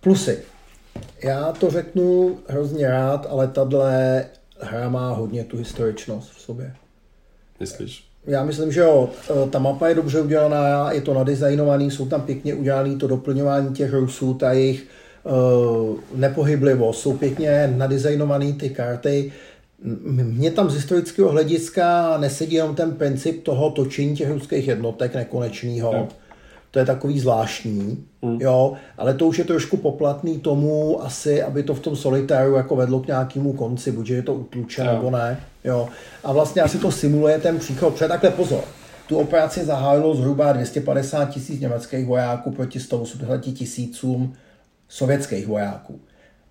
Plusy. Já to řeknu hrozně rád, ale tahle hra má hodně tu historičnost v sobě. Myslíš? Já myslím, že jo, ta mapa je dobře udělaná, je to nadizajnovaný, jsou tam pěkně udělané to doplňování těch Rusů, ta jejich uh, nepohyblivost, jsou pěkně nadizajnované ty karty, mně tam z historického hlediska nesedí jenom ten princip toho točení těch ruských jednotek nekonečného. No. To je takový zvláštní, mm. jo, ale to už je trošku poplatný tomu asi, aby to v tom solitáru jako vedlo k nějakému konci, buď je to utluče nebo ne, jo. A vlastně asi to simuluje ten příchod, protože takhle pozor, tu operaci zahájilo zhruba 250 tisíc německých vojáků proti 180 tisícům sovětských vojáků.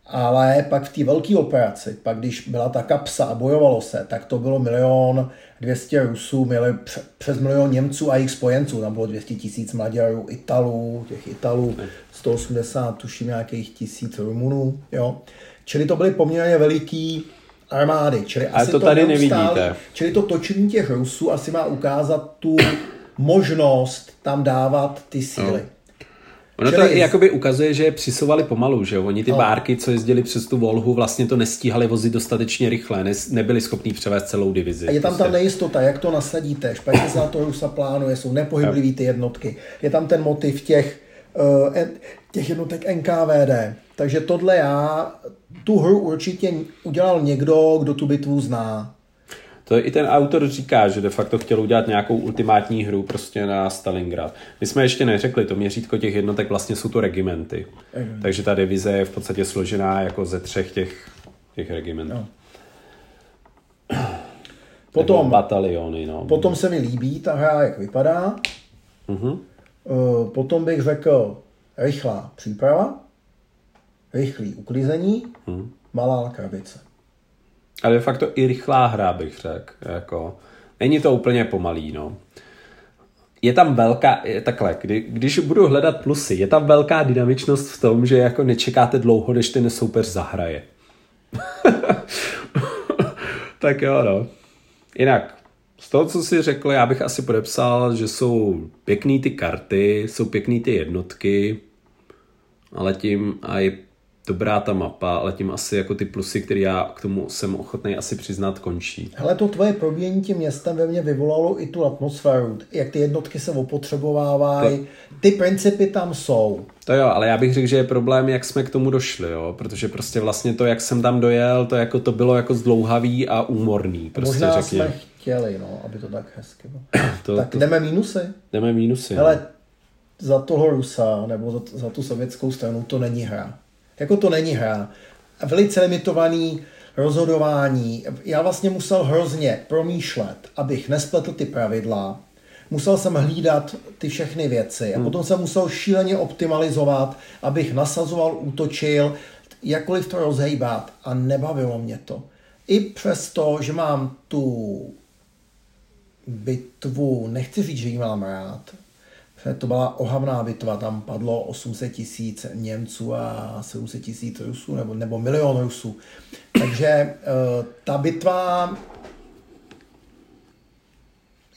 Ale pak v té velké operaci, pak když byla ta kapsa a bojovalo se, tak to bylo milion 200 Rusů, mili, přes milion Němců a jejich spojenců. Tam bylo 200 tisíc Maďarů, Italů, těch Italů, 180 tuším nějakých tisíc Rumunů. Jo. Čili to byly poměrně veliký armády. Čili Ale asi to tady nevidíte. Čili to točení těch Rusů asi má ukázat tu možnost tam dávat ty síly. No. Ono to i jakoby ukazuje, že přisovali pomalu, že jo? Oni ty no. bárky, co jezdili přes tu Volhu, vlastně to nestíhali vozit dostatečně rychle, ne, nebyli schopní převést celou divizi. A je tam prostě. ta nejistota, jak to nasadíte, špatně se na to Rusa plánuje, jsou nepohyblivý ty jednotky. Je tam ten motiv těch, uh, těch jednotek NKVD. Takže tohle já, tu hru určitě udělal někdo, kdo tu bitvu zná. To i ten autor říká, že de facto chtěl udělat nějakou ultimátní hru prostě na Stalingrad. My jsme ještě neřekli, to měřítko těch jednotek vlastně jsou to regimenty. Mm. Takže ta divize je v podstatě složená jako ze třech těch, těch regimentů. No. Potom, bataliony, no. potom se mi líbí ta hra, jak vypadá. Uh-huh. Potom bych řekl rychlá příprava, rychlý uklizení, uh-huh. malá krabice. Ale de facto i rychlá hra, bych řekl. Jako, není to úplně pomalý, no. Je tam velká, je takhle, kdy, když budu hledat plusy, je tam velká dynamičnost v tom, že jako nečekáte dlouho, než ten soupeř zahraje. tak jo, no. Jinak, z toho, co jsi řekl, já bych asi podepsal, že jsou pěkný ty karty, jsou pěkný ty jednotky, ale tím i dobrá ta mapa, ale tím asi jako ty plusy, které já k tomu jsem ochotný asi přiznat, končí. Hele, to tvoje probíjení tím městem ve mně vyvolalo i tu atmosféru, jak ty jednotky se opotřebovávají, to... ty principy tam jsou. To jo, ale já bych řekl, že je problém, jak jsme k tomu došli, jo, protože prostě vlastně to, jak jsem tam dojel, to jako to bylo jako zdlouhavý a úmorný. Prostě Možná řekně. jsme chtěli, no, aby to tak hezky bylo. to, tak to... jdeme mínusy? Jdeme mínusy. Hele, no. za toho Rusa nebo za, za tu sovětskou stranu to není hra. Jako to není hra. Velice limitovaný rozhodování. Já vlastně musel hrozně promýšlet, abych nespletl ty pravidla. Musel jsem hlídat ty všechny věci a hmm. potom jsem musel šíleně optimalizovat, abych nasazoval, útočil, jakkoliv to rozhejbat a nebavilo mě to. I přesto, že mám tu bitvu, nechci říct, že ji mám rád, to byla ohavná bitva, tam padlo 800 tisíc Němců a 700 tisíc Rusů, nebo, nebo milion Rusů. Takže eh, ta bitva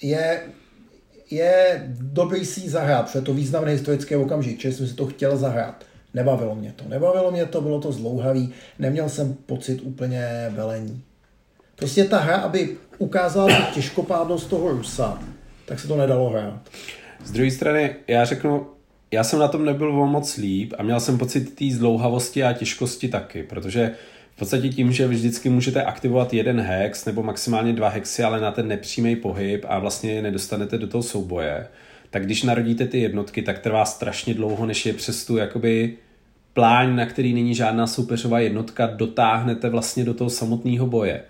je, je dobrý si ji zahrát, protože je to významný historický okamžik, čili jsem si to chtěl zahrát. Nebavilo mě to. Nebavilo mě to, bylo to zlouhavý. Neměl jsem pocit úplně velení. Prostě ta hra, aby ukázala tu těžkopádnost toho Rusa, tak se to nedalo hrát. Z druhé strany, já řeknu, já jsem na tom nebyl o moc líp a měl jsem pocit té zdlouhavosti a těžkosti taky, protože v podstatě tím, že vždycky můžete aktivovat jeden hex nebo maximálně dva hexy, ale na ten nepřímý pohyb a vlastně je nedostanete do toho souboje, tak když narodíte ty jednotky, tak trvá strašně dlouho, než je přes tu jakoby pláň, na který není žádná soupeřová jednotka, dotáhnete vlastně do toho samotného boje.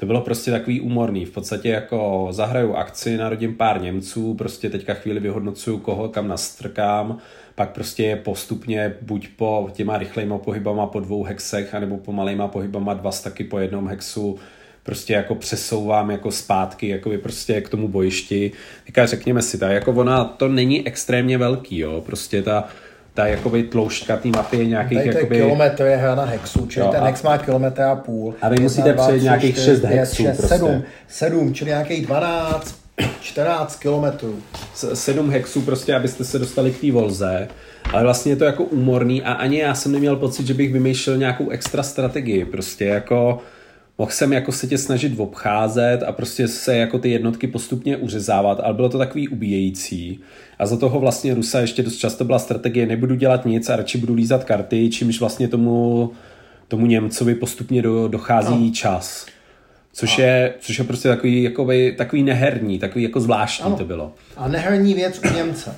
To bylo prostě takový úmorný. V podstatě jako zahraju akci, narodím pár Němců, prostě teďka chvíli vyhodnocuju, koho kam nastrkám, pak prostě je postupně buď po těma rychlejma pohybama po dvou hexech, anebo pomalejma pohybama dva staky po jednom hexu, prostě jako přesouvám jako zpátky jako prostě k tomu bojišti. Teďka řekněme si, ta jako ona to není extrémně velký, jo, prostě ta ta jakoby tloušťka té mapy je nějakých Tady to jakoby... je kilometr je hra na hexu, čili Jo, ten a- hex má kilometr a půl. A vy musíte přejít nějakých šest hexů prostě. 7, 7, čili nějakých 12, 14 kilometrů. s- sedm hexů prostě, abyste se dostali k té volze. Ale vlastně je to jako úmorný a ani já jsem neměl pocit, že bych vymýšlel nějakou extra strategii. Prostě jako mohl jsem jako se tě snažit obcházet a prostě se jako ty jednotky postupně uřezávat, ale bylo to takový ubíjející. A za toho vlastně Rusa ještě dost často byla strategie, nebudu dělat nic a radši budu lízat karty, čímž vlastně tomu, tomu Němcovi postupně do, dochází no. čas. Což je, což je prostě takový, jakoby, takový neherní, takový jako zvláštní Ano. to bylo. A neherní věc u Němce.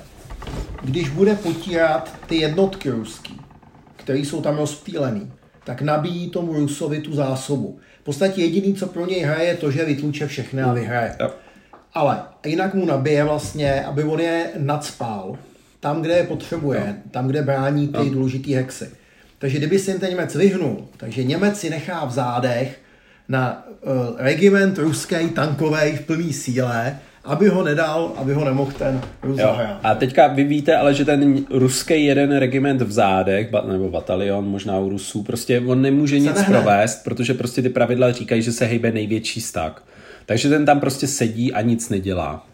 Když bude potírat ty jednotky ruský, které jsou tam rozptýlený, tak nabíjí tomu Rusovi tu zásobu. V podstatě jediný, co pro něj hraje, je to, že vytluče všechny a vyhraje. Jo. Ale jinak mu nabije vlastně, aby on je nadspál. Tam, kde je potřebuje, tam, kde brání ty důležitý hexy. Takže kdyby si jim ten Němec vyhnul, takže Němec si nechá v zádech na uh, regiment ruský tankový v plný síle, aby ho nedal, aby ho nemohl ten Rus Jo. A teďka vy víte, ale že ten ruský jeden regiment v zádech, nebo batalion možná u Rusů, prostě on nemůže nic nehne. provést, protože prostě ty pravidla říkají, že se hejbe největší stak. Takže ten tam prostě sedí a nic nedělá.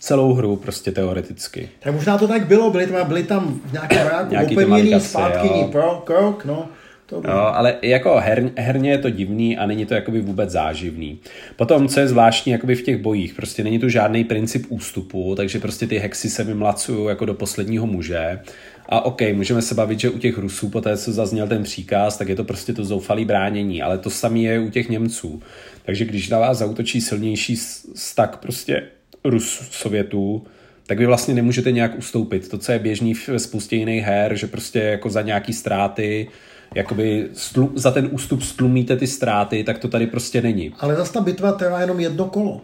Celou hru prostě teoreticky. Tak možná to tak bylo, byli tam, byli tam v nějakém baráku Nějaký opevněný, zpátky pro, krok, no. To. Jo, ale jako her, herně je to divný a není to jakoby vůbec záživný. Potom, co je zvláštní jakoby v těch bojích, prostě není tu žádný princip ústupu, takže prostě ty hexy se vymlacují jako do posledního muže. A OK, můžeme se bavit, že u těch Rusů, po té, co zazněl ten příkaz, tak je to prostě to zoufalý bránění, ale to samé je u těch Němců. Takže když na vás zautočí silnější stak prostě Rus Sovětů, tak vy vlastně nemůžete nějak ustoupit. To, co je běžný v spoustě jiných her, že prostě jako za nějaký ztráty, jakoby stlu, za ten ústup stlumíte ty ztráty, tak to tady prostě není. Ale zase ta bitva trvá jenom jedno kolo.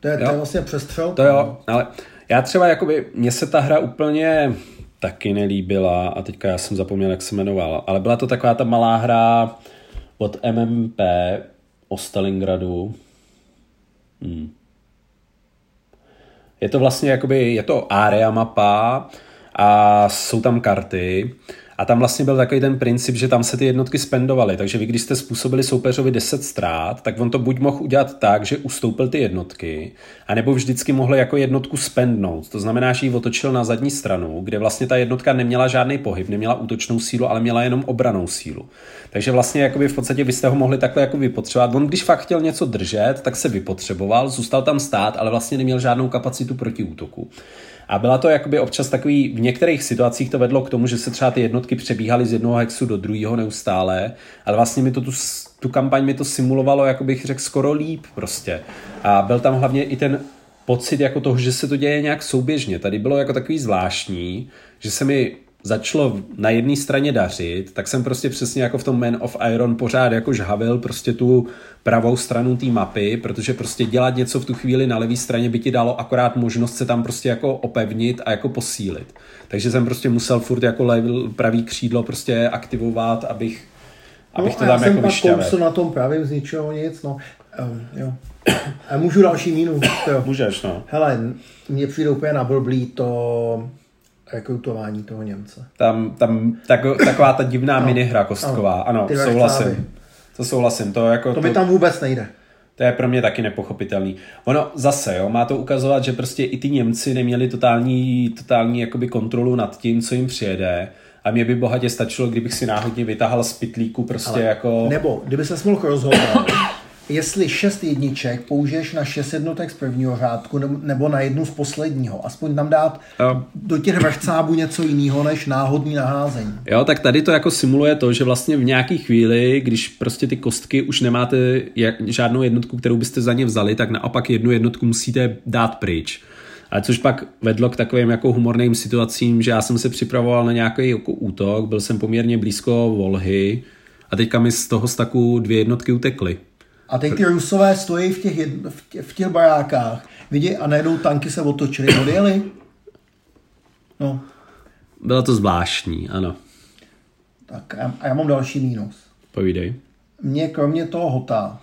To je, to je vlastně přestřel. To jo, ale já třeba jakoby, mně se ta hra úplně taky nelíbila a teďka já jsem zapomněl, jak se jmenovala, ale byla to taková ta malá hra od MMP o Stalingradu. Hmm. Je to vlastně jakoby, je to area mapa a jsou tam karty a tam vlastně byl takový ten princip, že tam se ty jednotky spendovaly, takže vy když jste způsobili soupeřovi 10 ztrát, tak on to buď mohl udělat tak, že ustoupil ty jednotky, anebo vždycky mohl jako jednotku spendnout. To znamená, že ji otočil na zadní stranu, kde vlastně ta jednotka neměla žádný pohyb, neměla útočnou sílu, ale měla jenom obranou sílu. Takže vlastně jakoby v podstatě vy jste ho mohli takhle jako vypotřebovat. On když fakt chtěl něco držet, tak se vypotřeboval, zůstal tam stát, ale vlastně neměl žádnou kapacitu proti útoku. A byla to jakoby občas takový, v některých situacích to vedlo k tomu, že se třeba ty jednotky přebíhaly z jednoho hexu do druhého neustále, ale vlastně mi to tu, tu kampaň mi to simulovalo, jako bych řekl, skoro líp prostě. A byl tam hlavně i ten pocit jako toho, že se to děje nějak souběžně. Tady bylo jako takový zvláštní, že se mi začalo na jedné straně dařit, tak jsem prostě přesně jako v tom Man of Iron pořád jako žhavil prostě tu pravou stranu té mapy, protože prostě dělat něco v tu chvíli na levé straně by ti dalo akorát možnost se tam prostě jako opevnit a jako posílit. Takže jsem prostě musel furt jako level, pravý křídlo prostě aktivovat, abych, abych no, to a já tam jsem jako pak vyšťavil. kousl na tom pravým z ničeho nic, no. Um, jo. A můžu další mínu. To. Můžeš, no. Hele, mně přijde úplně na blblý to rekrutování toho Němce. Tam, tam tak, taková ta divná No. minihra kostková, Ano. ano, souhlasím. To souhlasím, to jako... To mi tam vůbec nejde. To je pro mě taky nepochopitelný. Ono zase, jo, má to ukazovat, že prostě i ty Němci neměli totální, totální jakoby kontrolu nad tím, co jim přijede, A mě by bohatě stačilo, kdybych si náhodně vytáhal z pitlíku prostě Ale jako... Nebo kdyby se mohl rozhodnout, jestli šest jedniček použiješ na šest jednotek z prvního řádku nebo na jednu z posledního. Aspoň tam dát jo. do těch vrchcábů něco jiného než náhodný naházení. Jo, tak tady to jako simuluje to, že vlastně v nějaký chvíli, když prostě ty kostky už nemáte žádnou jednotku, kterou byste za ně vzali, tak naopak jednu jednotku musíte dát pryč. Ale což pak vedlo k takovým jako humorným situacím, že já jsem se připravoval na nějaký jako útok, byl jsem poměrně blízko Volhy a teďka mi z toho staku dvě jednotky utekly. A teď ty Rusové stojí v těch, jedno, v těch, v těch barákách, vidí a najednou tanky se otočily, odjeli. No. Bylo to zvláštní, ano. Tak a já mám další mínus. Povídej. Mně kromě toho hota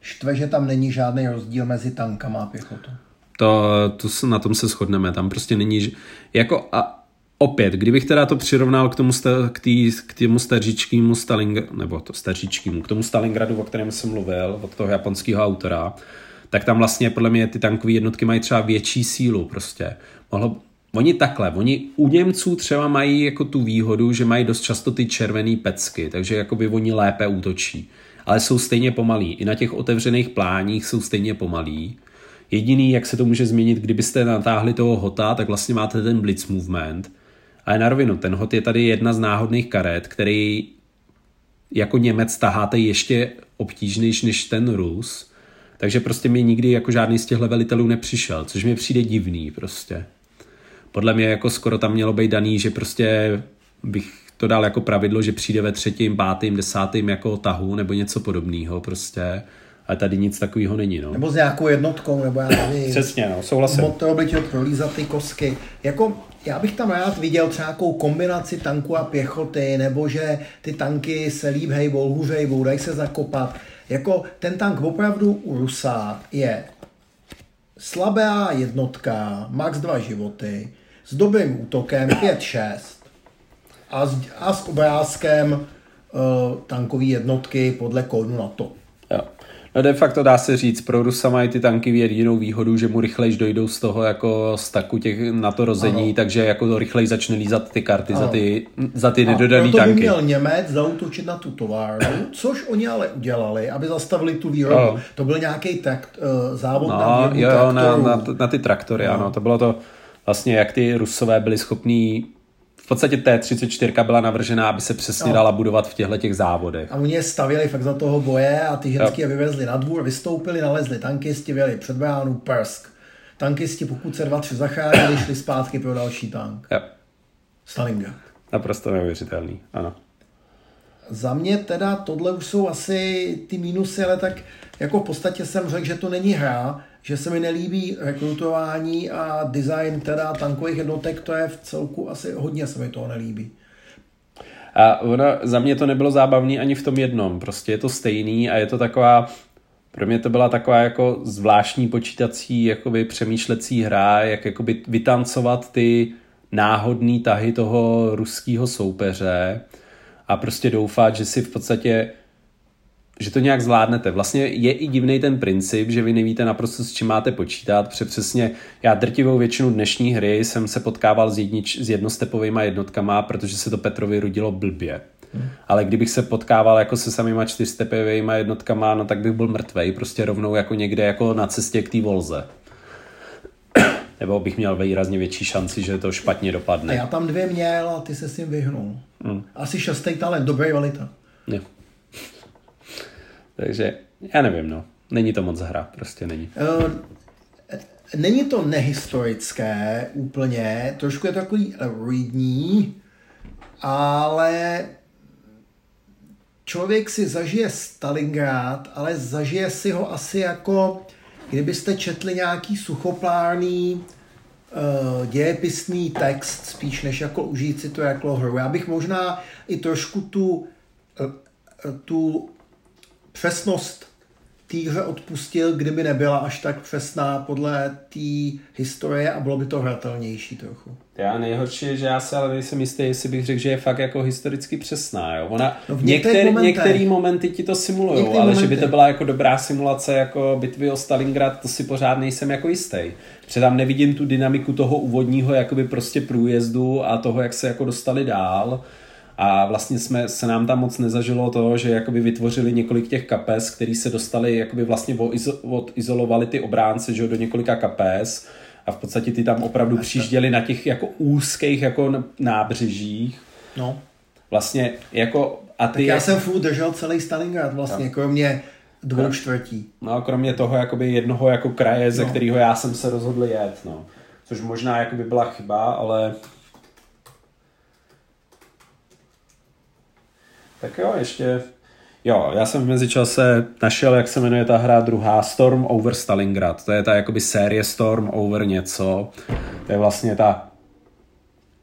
štve, že tam není žádný rozdíl mezi tankama a pěchotou. To, to se, na tom se shodneme, tam prostě není, jako a opět, kdybych teda to přirovnal k tomu, k, tý, k tomu staříčkému Stalingradu, nebo to staříčkému, k tomu Stalingradu, o kterém jsem mluvil, od toho japonského autora, tak tam vlastně podle mě ty tankové jednotky mají třeba větší sílu prostě. Mohlo, oni takhle, oni u Němců třeba mají jako tu výhodu, že mají dost často ty červené pecky, takže jakoby oni lépe útočí. Ale jsou stejně pomalí. I na těch otevřených pláních jsou stejně pomalí. Jediný, jak se to může změnit, kdybyste natáhli toho hota, tak vlastně máte ten blitz movement. Ale na rovinu, ten hot je tady jedna z náhodných karet, který jako Němec taháte ještě obtížnější než ten Rus. Takže prostě mi nikdy jako žádný z těchto velitelů nepřišel, což mi přijde divný prostě. Podle mě jako skoro tam mělo být daný, že prostě bych to dal jako pravidlo, že přijde ve třetím, pátým, desátým jako tahu nebo něco podobného prostě ale tady nic takového není. No. Nebo s nějakou jednotkou, nebo já nevím. Přesně, no, souhlasím. Motor by chtěl prolízat ty kosky. Jako, já bych tam rád viděl třeba nějakou kombinaci tanku a pěchoty, nebo že ty tanky se líp hejbou, hůře hejbou, dají se zakopat. Jako ten tank opravdu u Rusa je slabá jednotka, max dva životy, s dobrým útokem 5-6 a s, a s obrázkem uh, tankové jednotky podle kódu na to. No de facto dá se říct, pro Rusa mají ty tanky jedinou výhodu, že mu rychleji dojdou z toho jako staku těch na to rození, ano. takže jako rychleji začne lízat ty karty ano. za ty, za ty nedodaný tanky. by měl Němec zautočit na tu továrnu, což oni ale udělali, aby zastavili tu výrobu. Ano. To byl nějaký takt, uh, závod no, na výrobu jo, na, na, na ty traktory, ano. ano. To bylo to vlastně, jak ty Rusové byli schopní v podstatě T-34 byla navržená, aby se přesně no. dala budovat v těchto těch závodech. A oni je stavěli fakt za toho boje a ty ženský je vyvezli na dvůr, vystoupili, nalezli tankisti, vyjeli před bránu, prsk. Tankisti, pokud se dva, tři zachránili, šli zpátky pro další tank. Jo. Stalingrad. Naprosto neuvěřitelný, ano. Za mě teda tohle už jsou asi ty mínusy, ale tak jako v podstatě jsem řekl, že to není hra, že se mi nelíbí rekrutování a design teda tankových jednotek, to je v celku asi hodně se mi toho nelíbí. A ono, za mě to nebylo zábavný ani v tom jednom, prostě je to stejný a je to taková, pro mě to byla taková jako zvláštní počítací, jakoby přemýšlecí hra, jak jakoby vytancovat ty náhodné tahy toho ruského soupeře a prostě doufat, že si v podstatě že to nějak zvládnete. Vlastně je i divný ten princip, že vy nevíte naprosto s čím máte počítat, protože přesně já drtivou většinu dnešní hry jsem se potkával s, jednič, s jednostepovými jednotkama, protože se to Petrovi rudilo blbě. Hmm. Ale kdybych se potkával jako se samýma čtyřstepovými jednotkama, no tak bych byl mrtvej, prostě rovnou jako někde jako na cestě k té volze. Nebo bych měl výrazně větší šanci, že to špatně dopadne. A já tam dvě měl a ty se s tím vyhnul. Hmm. Asi šestý talent, dobrý valita. Jo. Takže já nevím, no. Není to moc hra, prostě není. Uh, není to nehistorické úplně, trošku je to takový readní, ale člověk si zažije Stalingrad, ale zažije si ho asi jako, kdybyste četli nějaký suchoplárný uh, dějepisný text, spíš než jako užít si to jako hru. Já bych možná i trošku tu, uh, tu přesnost týře odpustil, kdyby nebyla až tak přesná podle té historie a bylo by to hratelnější trochu. Já nejhorší je, že já se ale nejsem jistý, jestli bych řekl, že je fakt jako historicky přesná. Jo? Ona, no v některý, některý momenty ti to simulují, ale momenty. že by to byla jako dobrá simulace jako bitvy o Stalingrad, to si pořád nejsem jako jistý. Protože tam nevidím tu dynamiku toho úvodního jakoby prostě průjezdu a toho, jak se jako dostali dál A vlastně jsme, se nám tam moc nezažilo to, že jakoby vytvořili několik těch kapes, který se dostali, jakoby vlastně odizolovali ty obránce že, do několika kapes a v podstatě ty tam opravdu přijížděli na těch jako úzkých jako nábřežích. No. Vlastně jako a ty tak já jsem furt držel celý Stalingrad vlastně, no. kromě dvou čtvrtí. No kromě toho jakoby jednoho jako kraje, ze no. kterého já jsem se rozhodl jet, no. Což možná jakoby byla chyba, ale Tak jo, ještě... Jo, já jsem v mezičase našel, jak se jmenuje ta hra druhá, Storm over Stalingrad. To je ta jakoby série Storm over něco. To je vlastně ta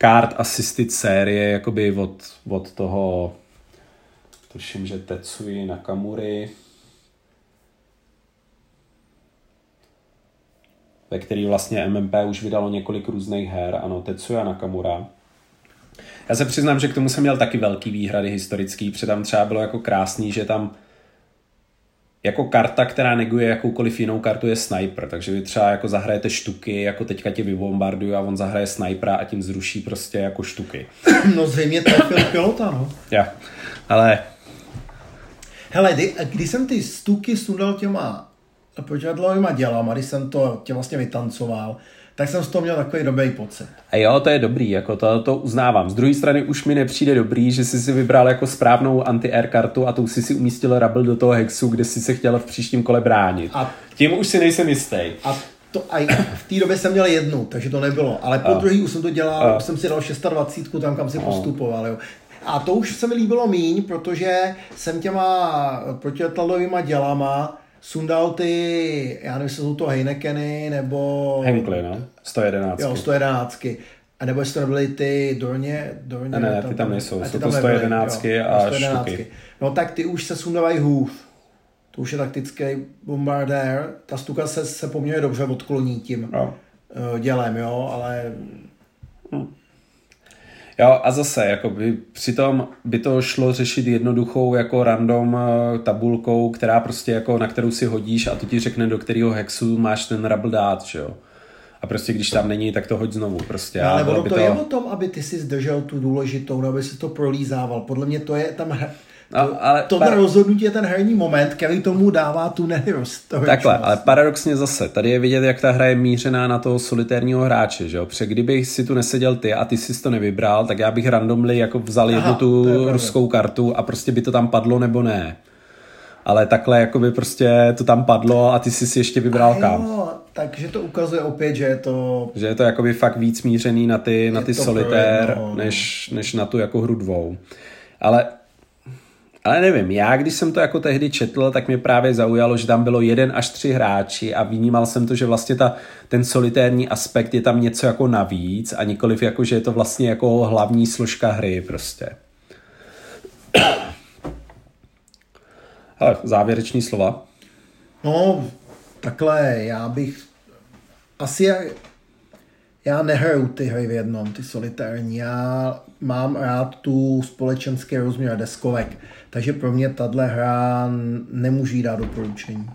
card assisted série, jakoby od, od toho, tuším, že Tetsui Nakamuri, ve který vlastně MMP už vydalo několik různých her, ano, Tetsuya Nakamura. Já se přiznám, že k tomu jsem měl taky velký výhrady historický, protože tam třeba bylo jako krásný, že tam jako karta, která neguje jakoukoliv jinou kartu, je sniper, takže vy třeba jako zahrajete štuky, jako teďka tě vybombardují a on zahraje snipera a tím zruší prostě jako štuky. No zřejmě trefil pilota, no. Já, ale... Hele, kdy, když jsem ty stuky sundal těma pořadlovýma dělama, když jsem to tě vlastně vytancoval, tak jsem z toho měl takový dobrý pocit. A jo, to je dobrý, jako to, to uznávám. Z druhé strany už mi nepřijde dobrý, že jsi si vybral jako správnou anti-air kartu a tou si si umístil Rabel do toho hexu, kde si se chtěl v příštím kole bránit. A tím už si nejsem jistý. A to a v té době jsem měl jednu, takže to nebylo. Ale po druhý už jsem to dělal, a. už jsem si dal 26 tam, kam si a. postupoval. Jo. A to už se mi líbilo míň, protože jsem těma protiletadlovýma dělama sundal ty, já nevím, jsou to Heinekeny, nebo... Henkly, no, 111. Jo, 111. A nebo jestli to nebyly ty Dorně, Dorně ne, ne, ty tam nejsou, jsou to 111 nebyly, a 111. štuky. No tak ty už se sundávají hův. To už je taktický bombardér. Ta stuka se, se poměrně dobře odkloní tím no. dělem, jo, ale... Hm. Jo, a zase, jako by, přitom by to šlo řešit jednoduchou jako random eh, tabulkou, která prostě jako, na kterou si hodíš a to ti řekne, do kterého hexu máš ten rubble dát, že jo. A prostě když tam není, tak to hoď znovu prostě. No, ale ono to, to je o tom, aby ty si zdržel tu důležitou, nebo aby si to prolízával. Podle mě to je tam No, ale to par... rozhodnutí je ten herní moment, který tomu dává tu nehyrost. Takhle, ale paradoxně zase, tady je vidět, jak ta hra je mířená na toho solitérního hráče, že jo? Protože kdybych si tu neseděl ty a ty jsi to nevybral, tak já bych randomly jako vzal Aha, jednu tu ruskou kartu a prostě by to tam padlo nebo ne. Ale takhle jako by prostě to tam padlo a ty jsi si ještě vybral kam. Jo, takže to ukazuje opět, že je to... Že je to jakoby fakt víc mířený na ty, na ty solitér, no. než, než na tu jako hru dvou. Ale ale nevím, já když jsem to jako tehdy četl, tak mě právě zaujalo, že tam bylo jeden až tři hráči a vnímal jsem to, že vlastně ta, ten solitérní aspekt je tam něco jako navíc a nikoliv jako, že je to vlastně jako hlavní složka hry prostě. Ale závěreční slova. No, takhle, já bych asi já nehraju ty hry v jednom, ty solitární. Já mám rád tu společenský rozměr deskovek, takže pro mě tato hra nemůže dát doporučení.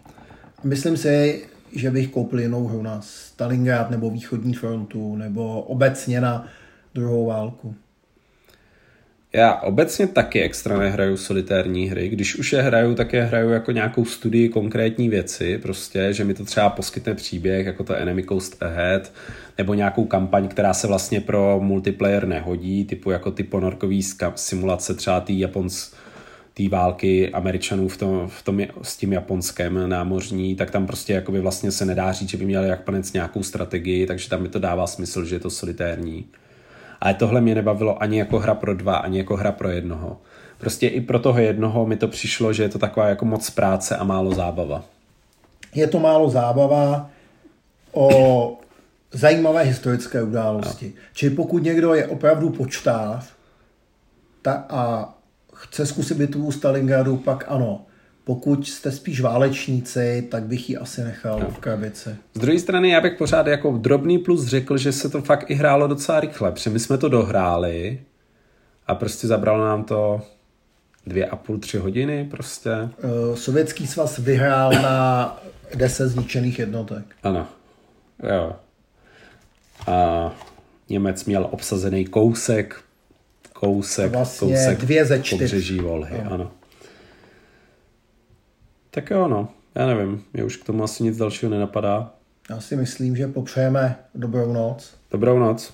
Myslím si, že bych koupil jinou hru na Stalingrad nebo východní frontu nebo obecně na druhou válku. Já obecně taky extra nehraju solitérní hry. Když už je hraju, tak je hraju jako nějakou studii konkrétní věci, prostě, že mi to třeba poskytne příběh, jako to Enemy Coast Ahead, nebo nějakou kampaň, která se vlastně pro multiplayer nehodí, typu jako ty ponorkový simulace třeba tý Japons, té války Američanů v tom, v tom, s tím Japonskem námořní, tak tam prostě jakoby vlastně se nedá říct, že by měli Japonec nějakou strategii, takže tam mi to dává smysl, že je to solitérní. Ale tohle mě nebavilo ani jako hra pro dva, ani jako hra pro jednoho. Prostě i pro toho jednoho mi to přišlo, že je to taková jako moc práce a málo zábava. Je to málo zábava o zajímavé historické události. No. Čili pokud někdo je opravdu počtáv ta, a chce zkusit bitvu Stalingradu, pak ano. Pokud jste spíš válečníci, tak bych ji asi nechal no. v krabici. Z druhé strany já bych pořád jako drobný plus řekl, že se to fakt i hrálo docela rychle, protože my jsme to dohráli a prostě zabralo nám to dvě a půl, tři hodiny prostě. Uh, Sovětský svaz vyhrál na deset zničených jednotek. Ano, jo. A Němec měl obsazený kousek kousek, Vlastně kousek dvě ze čtyř. pobřeží Volhy, No. ano. Tak jo, no, já nevím, mě už k tomu asi nic dalšího nenapadá. Já si myslím, že popřejeme dobrou noc. Dobrou noc.